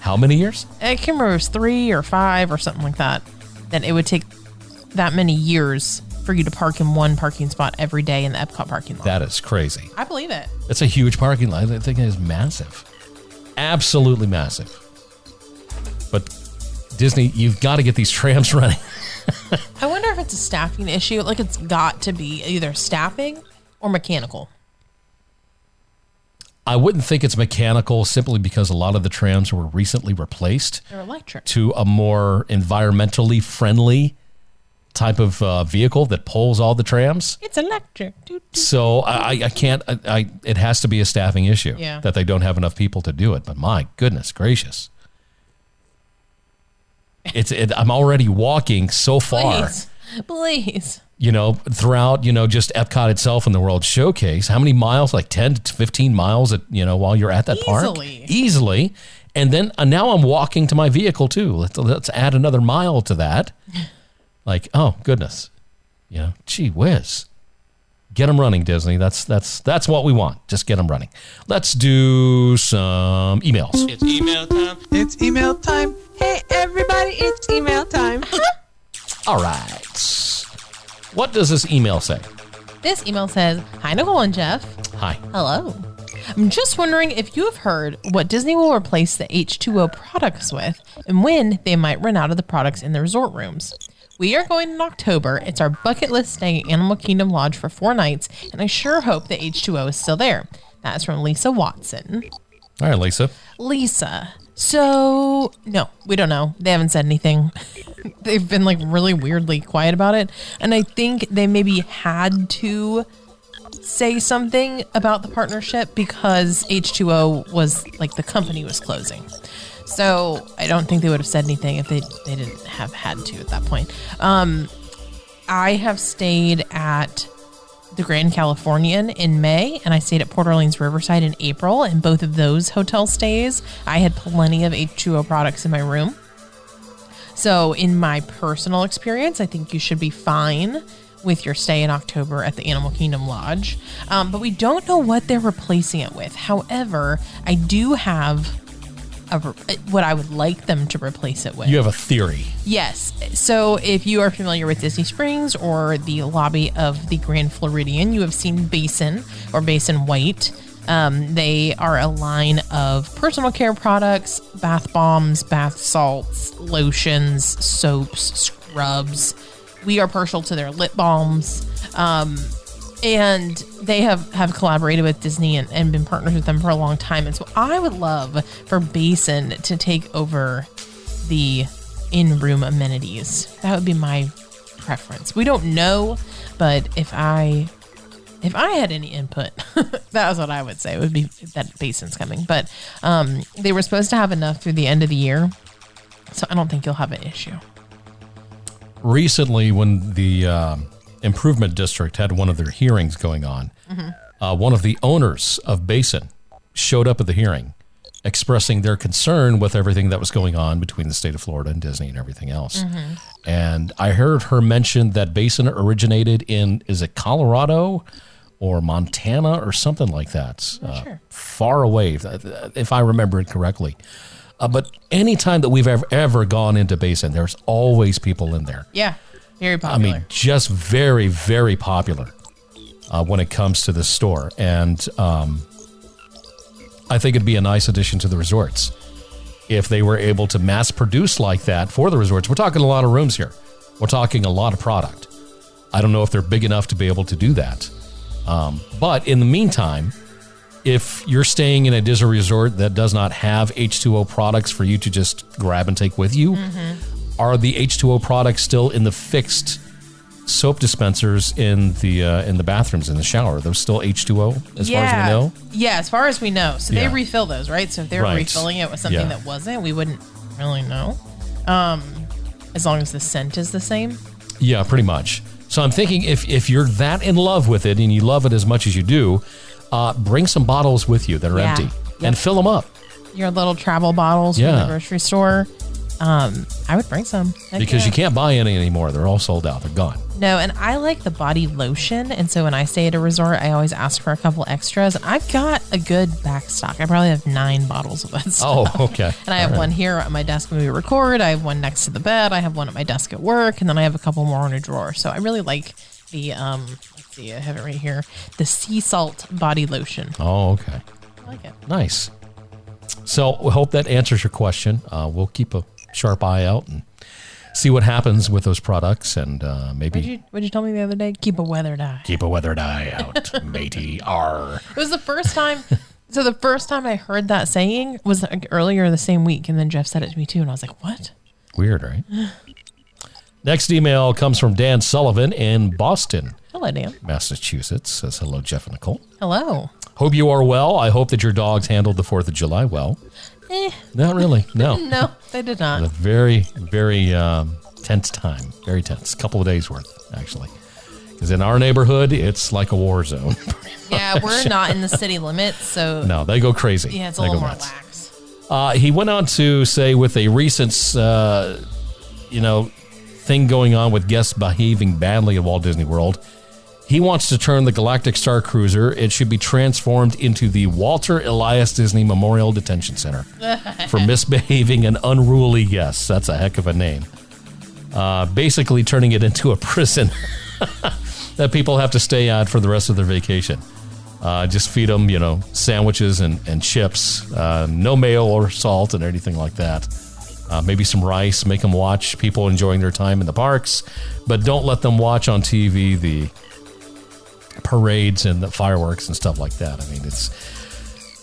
How many years? I can't remember it was three or five or something like that. That it would take that many years for you to park in one parking spot every day in the Epcot parking lot. That is crazy. I believe it. It's a huge parking lot. I think it is massive, absolutely massive. But Disney, you've got to get these trams running. I wonder if it's a staffing issue. Like it's got to be either staffing or mechanical. I wouldn't think it's mechanical simply because a lot of the trams were recently replaced They're electric. to a more environmentally friendly type of uh, vehicle that pulls all the trams. It's electric. Doot, doot. So I, I- can't. I, I it has to be a staffing issue Yeah. that they don't have enough people to do it. But my goodness gracious, it's it, I'm already walking so far. Please, please. You know, throughout you know just Epcot itself and the World Showcase. How many miles? Like ten to fifteen miles. At you know while you're at that park Easily. easily. And then uh, now I'm walking to my vehicle too. Let's, let's add another mile to that. Like, oh goodness, you know, gee whiz, get them running, Disney. That's that's that's what we want. Just get them running. Let's do some emails. It's email time. It's email time. Hey, everybody, it's email time. All right. What does this email say? This email says, Hi, Nicole and Jeff. Hi. Hello. I'm just wondering if you have heard what Disney will replace the H2O products with and when they might run out of the products in the resort rooms. We are going in October. It's our bucket list stay at Animal Kingdom Lodge for four nights, and I sure hope the H2O is still there. That is from Lisa Watson. All right, Lisa. Lisa. So, no, we don't know. They haven't said anything. They've been like really weirdly quiet about it. And I think they maybe had to say something about the partnership because H2O was like the company was closing. So I don't think they would have said anything if they, they didn't have had to at that point. Um, I have stayed at the Grand Californian in May, and I stayed at Port Orleans Riverside in April. And both of those hotel stays, I had plenty of H2O products in my room. So, in my personal experience, I think you should be fine with your stay in October at the Animal Kingdom Lodge. Um, but we don't know what they're replacing it with. However, I do have a, what I would like them to replace it with. You have a theory. Yes. So if you are familiar with Disney Springs or the lobby of the Grand Floridian, you have seen Basin or Basin White. Um, they are a line of personal care products, bath bombs, bath salts, lotions, soaps, scrubs. We are partial to their lip balms. Um, and they have have collaborated with Disney and, and been partners with them for a long time. And so I would love for Basin to take over the in room amenities. That would be my preference. We don't know, but if I if I had any input, that was what I would say. It would be that Basin's coming. But um, they were supposed to have enough through the end of the year, so I don't think you'll have an issue. Recently, when the um, Improvement District had one of their hearings going on, uh, one of the owners of Basin showed up at the hearing expressing their concern with everything that was going on between the state of Florida and Disney and everything else. And I heard her mention that Basin originated in, is it Colorado or Montana or something like that? Uh, sure. Far away, if, if I remember it correctly. Uh, but anytime that we've ever, ever gone into Basin, there's always people in there. Yeah, very I mean, just very, very popular uh, when it comes to the store. And um, I think it'd be a nice addition to the resorts if they were able to mass produce like that for the resorts. We're talking a lot of rooms here, we're talking a lot of product. I don't know if they're big enough to be able to do that. Um, but in the meantime, if you're staying in a Disney resort that does not have H2O products for you to just grab and take with you, are the H2O products still in the fixed soap dispensers in the uh, in the bathrooms in the shower? Those still H2O as far as we know? Yeah, as far as we know. So Yeah. they refill those, right? So if they're Right. refilling it with something Yeah. that wasn't, we wouldn't really know. Um, as long as the scent is the same. Yeah, pretty much. So I'm thinking if if you're that in love with it and you love it as much as you do, uh, bring some bottles with you that are Yeah. empty Yep. and fill them up Your little travel bottles from the grocery store. Um, I would bring some because you can't buy any anymore. They're all sold out. They're gone. No, and I like the body lotion, and so when I stay at a resort, I always ask for a couple extras. And I've got a good back stock. I probably have nine bottles of that stuff. Oh, okay. And I have one here at my desk when we record. I have one next to the bed. I have one at my desk at work, and then I have a couple more in a drawer. So I really like the um. Let's see, I have it right here. The sea salt body lotion. Oh, okay. I like it. Nice. So we hope that answers your question. Uh, we'll keep a sharp eye out and see what happens with those products, and uh, maybe What'd you What'd you tell me the other day? Keep a weathered eye. keep a weathered eye out, matey. R. It was the first time. so the first time I heard that saying was like earlier the same week, and then Jeff said it to me too, and I was like, "What?" Weird, right? Next email comes from Dan Sullivan in Boston, Hello, Dan. Massachusetts. Says hello, Jeff and Nicole. Hello. Hope you are well. I hope that your dogs handled the Fourth of July well. Eh, Not really. No. no, they did not. a very, very um, tense time. Very tense. couple of days worth, actually. Because in our neighborhood, it's like a war zone. Yeah, we're not in the city limits, so no, they go crazy. yeah, it's a They little more nuts. lax. Uh, he went on to say, with a recent, uh, you know, thing going on with guests behaving badly at Walt Disney World, he wants to turn the Galactic Star Cruiser. It should be transformed into the Walter Elias Disney Memorial Detention Center for misbehaving and unruly guests. That's a heck of a name. Uh, basically, turning it into a prison that people have to stay at for the rest of their vacation. Uh, just feed them, you know, sandwiches and, and chips, uh, no mayo or salt and anything like that. Uh, maybe some rice, make them watch people enjoying their time in the parks, but don't let them watch on TV the parades and the fireworks and stuff like that. I mean, it's.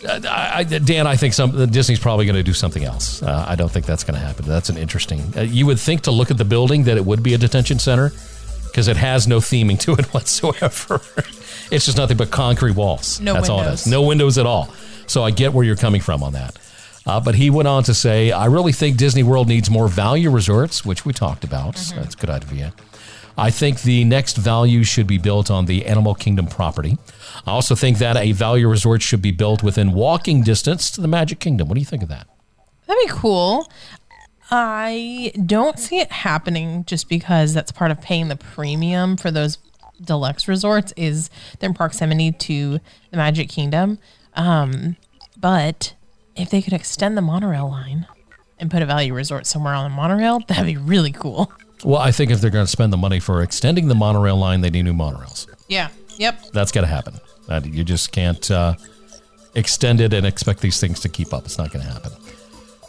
I, I, Dan, I think some Disney's probably going to do something else. Uh, I don't think that's going to happen. That's an interesting. Uh, you would think to look at the building that it would be a detention center because it has no theming to it whatsoever. it's just nothing but concrete walls. No That's all it windows. No windows at all. So I get where you're coming from on that. Uh, but he went on to say, I really think Disney World needs more value resorts, which we talked about. So that's a good idea. I think the next value should be built on the Animal Kingdom property. I also think that a value resort should be built within walking distance to the Magic Kingdom. What do you think of that? That'd be cool. I don't see it happening just because that's part of paying the premium for those deluxe resorts is their proximity to the Magic Kingdom. Um, but if they could extend the monorail line and put a value resort somewhere on the monorail, that'd be really cool. Well, I think if they're going to spend the money for extending the monorail line, they need new monorails. Yeah. Yep. That's got to happen. Uh, you just can't uh, extend it and expect these things to keep up. It's not going to happen.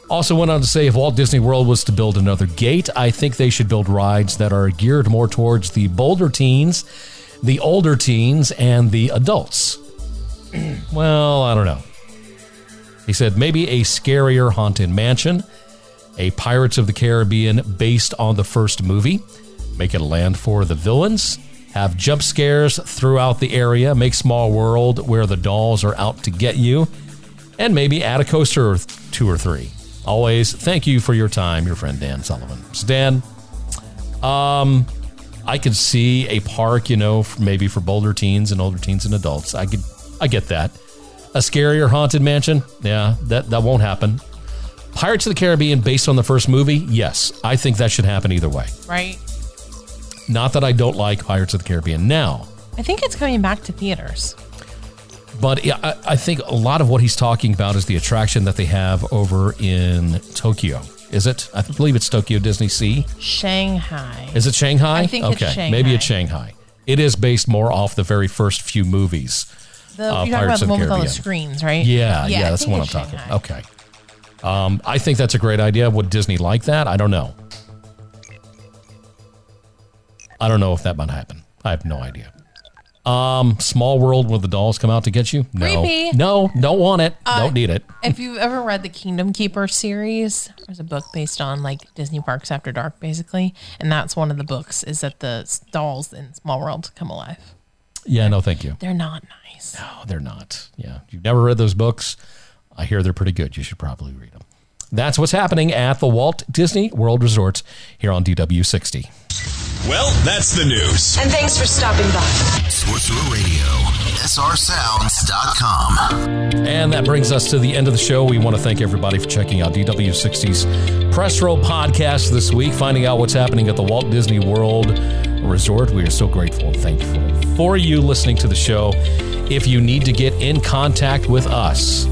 Also went on to say if Walt Disney World was to build another gate, I think they should build rides that are geared more towards the bolder teens, the older teens, and the adults. well, I don't know. He said maybe a scarier haunted mansion, a Pirates of the Caribbean based on the first movie, make it a land for the villains, have jump scares throughout the area, make Small World where the dolls are out to get you, and maybe add a coaster or two or three. Always, thank you for your time, your friend Dan Sullivan. So Dan, um, I could see a park, you know, maybe for bolder teens and older teens and adults. I could, I get that. A scarier haunted mansion, yeah, that that won't happen. Pirates of the Caribbean, based on the first movie, yes, I think that should happen either way. Right. Not that I don't like Pirates of the Caribbean now, I think it's coming back to theaters. but yeah, I, I think a lot of what he's talking about is the attraction that they have over in Tokyo. Is it? I believe it's Tokyo Disney Sea. Shanghai. Is it Shanghai? I think it's okay, maybe it's Shanghai. It is based more off the very first few movies. The, uh, you're talking Pirates about of the the one with all the Caribbean. screens, right? Yeah, yeah, I that's the one I'm it's talking about. Okay. Um, I think that's a great idea. Would Disney like that? I don't know. I don't know if that might happen. I have no idea. Um, Small World where the dolls come out to get you? No. Creepy. No, don't want it. Uh, don't need it. If you've ever read the Kingdom Keeper series, there's a book based on like Disney parks after dark, basically, and that's one of the books. Is that the dolls in Small World come alive? Yeah, no, thank you. They're not nice. No, they're not. Yeah. You've never read those books, I hear they're pretty good. You should probably read them. That's what's happening at the Walt Disney World Resort here on DW60. Well, that's the news. And thanks for stopping by. Sorcerer Radio, SRSounds.com. And that brings us to the end of the show. We want to thank everybody for checking out DW60's Press Row podcast this week, finding out what's happening at the Walt Disney World Resort. We are so grateful and thankful for you listening to the show. If you need to get in contact with us,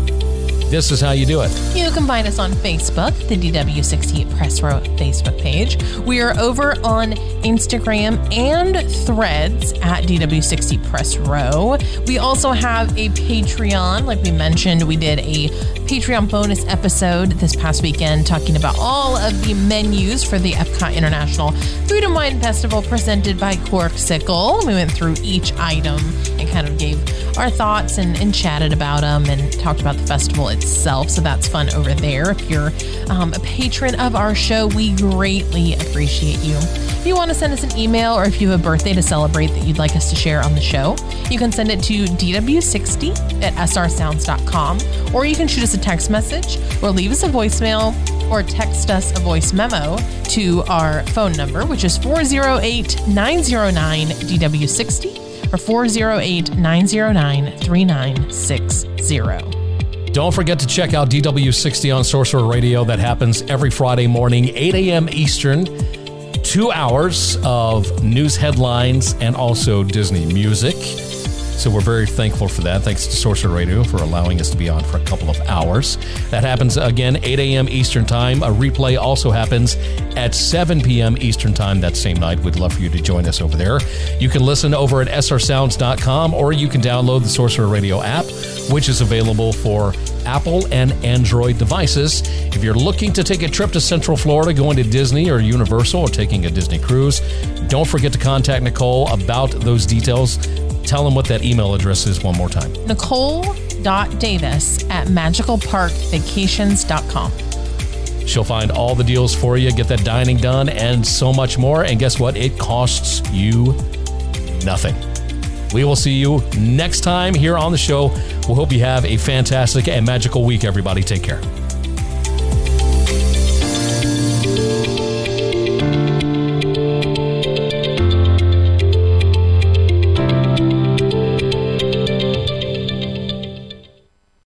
this is how you do it. You can find us on Facebook, the DW60 Press Row Facebook page. We are over on Instagram and threads at DW60 Press Row. We also have a Patreon. Like we mentioned, we did a Patreon bonus episode this past weekend talking about all of the menus for the Epcot International Food and Wine Festival presented by Corkcicle. We went through each item and kind of gave our thoughts and, and chatted about them and talked about the festival itself. So that's fun over there. If you're um, a patron of our show, we greatly appreciate you. If you want to send us an email or if you have a birthday to celebrate that you'd like us to share on the show, you can send it to dw60 at srsounds.com or you can shoot us a text message or leave us a voicemail or text us a voice memo to our phone number, which is 408 909 DW60 or 408 909 3960. Don't forget to check out DW60 on Sorcerer Radio. That happens every Friday morning, 8 a.m. Eastern. Two hours of news headlines and also Disney music. So we're very thankful for that. Thanks to Sorcerer Radio for allowing us to be on for a couple of hours. That happens again 8 a.m. Eastern Time. A replay also happens at 7 p.m. Eastern Time that same night. We'd love for you to join us over there. You can listen over at srsounds.com or you can download the Sorcerer Radio app, which is available for Apple and Android devices. If you're looking to take a trip to Central Florida, going to Disney or Universal or taking a Disney cruise, don't forget to contact Nicole about those details. Tell them what that email address is one more time. Nicole.davis at magicalparkvacations.com. She'll find all the deals for you, get that dining done, and so much more. And guess what? It costs you nothing. We will see you next time here on the show. We hope you have a fantastic and magical week, everybody. Take care.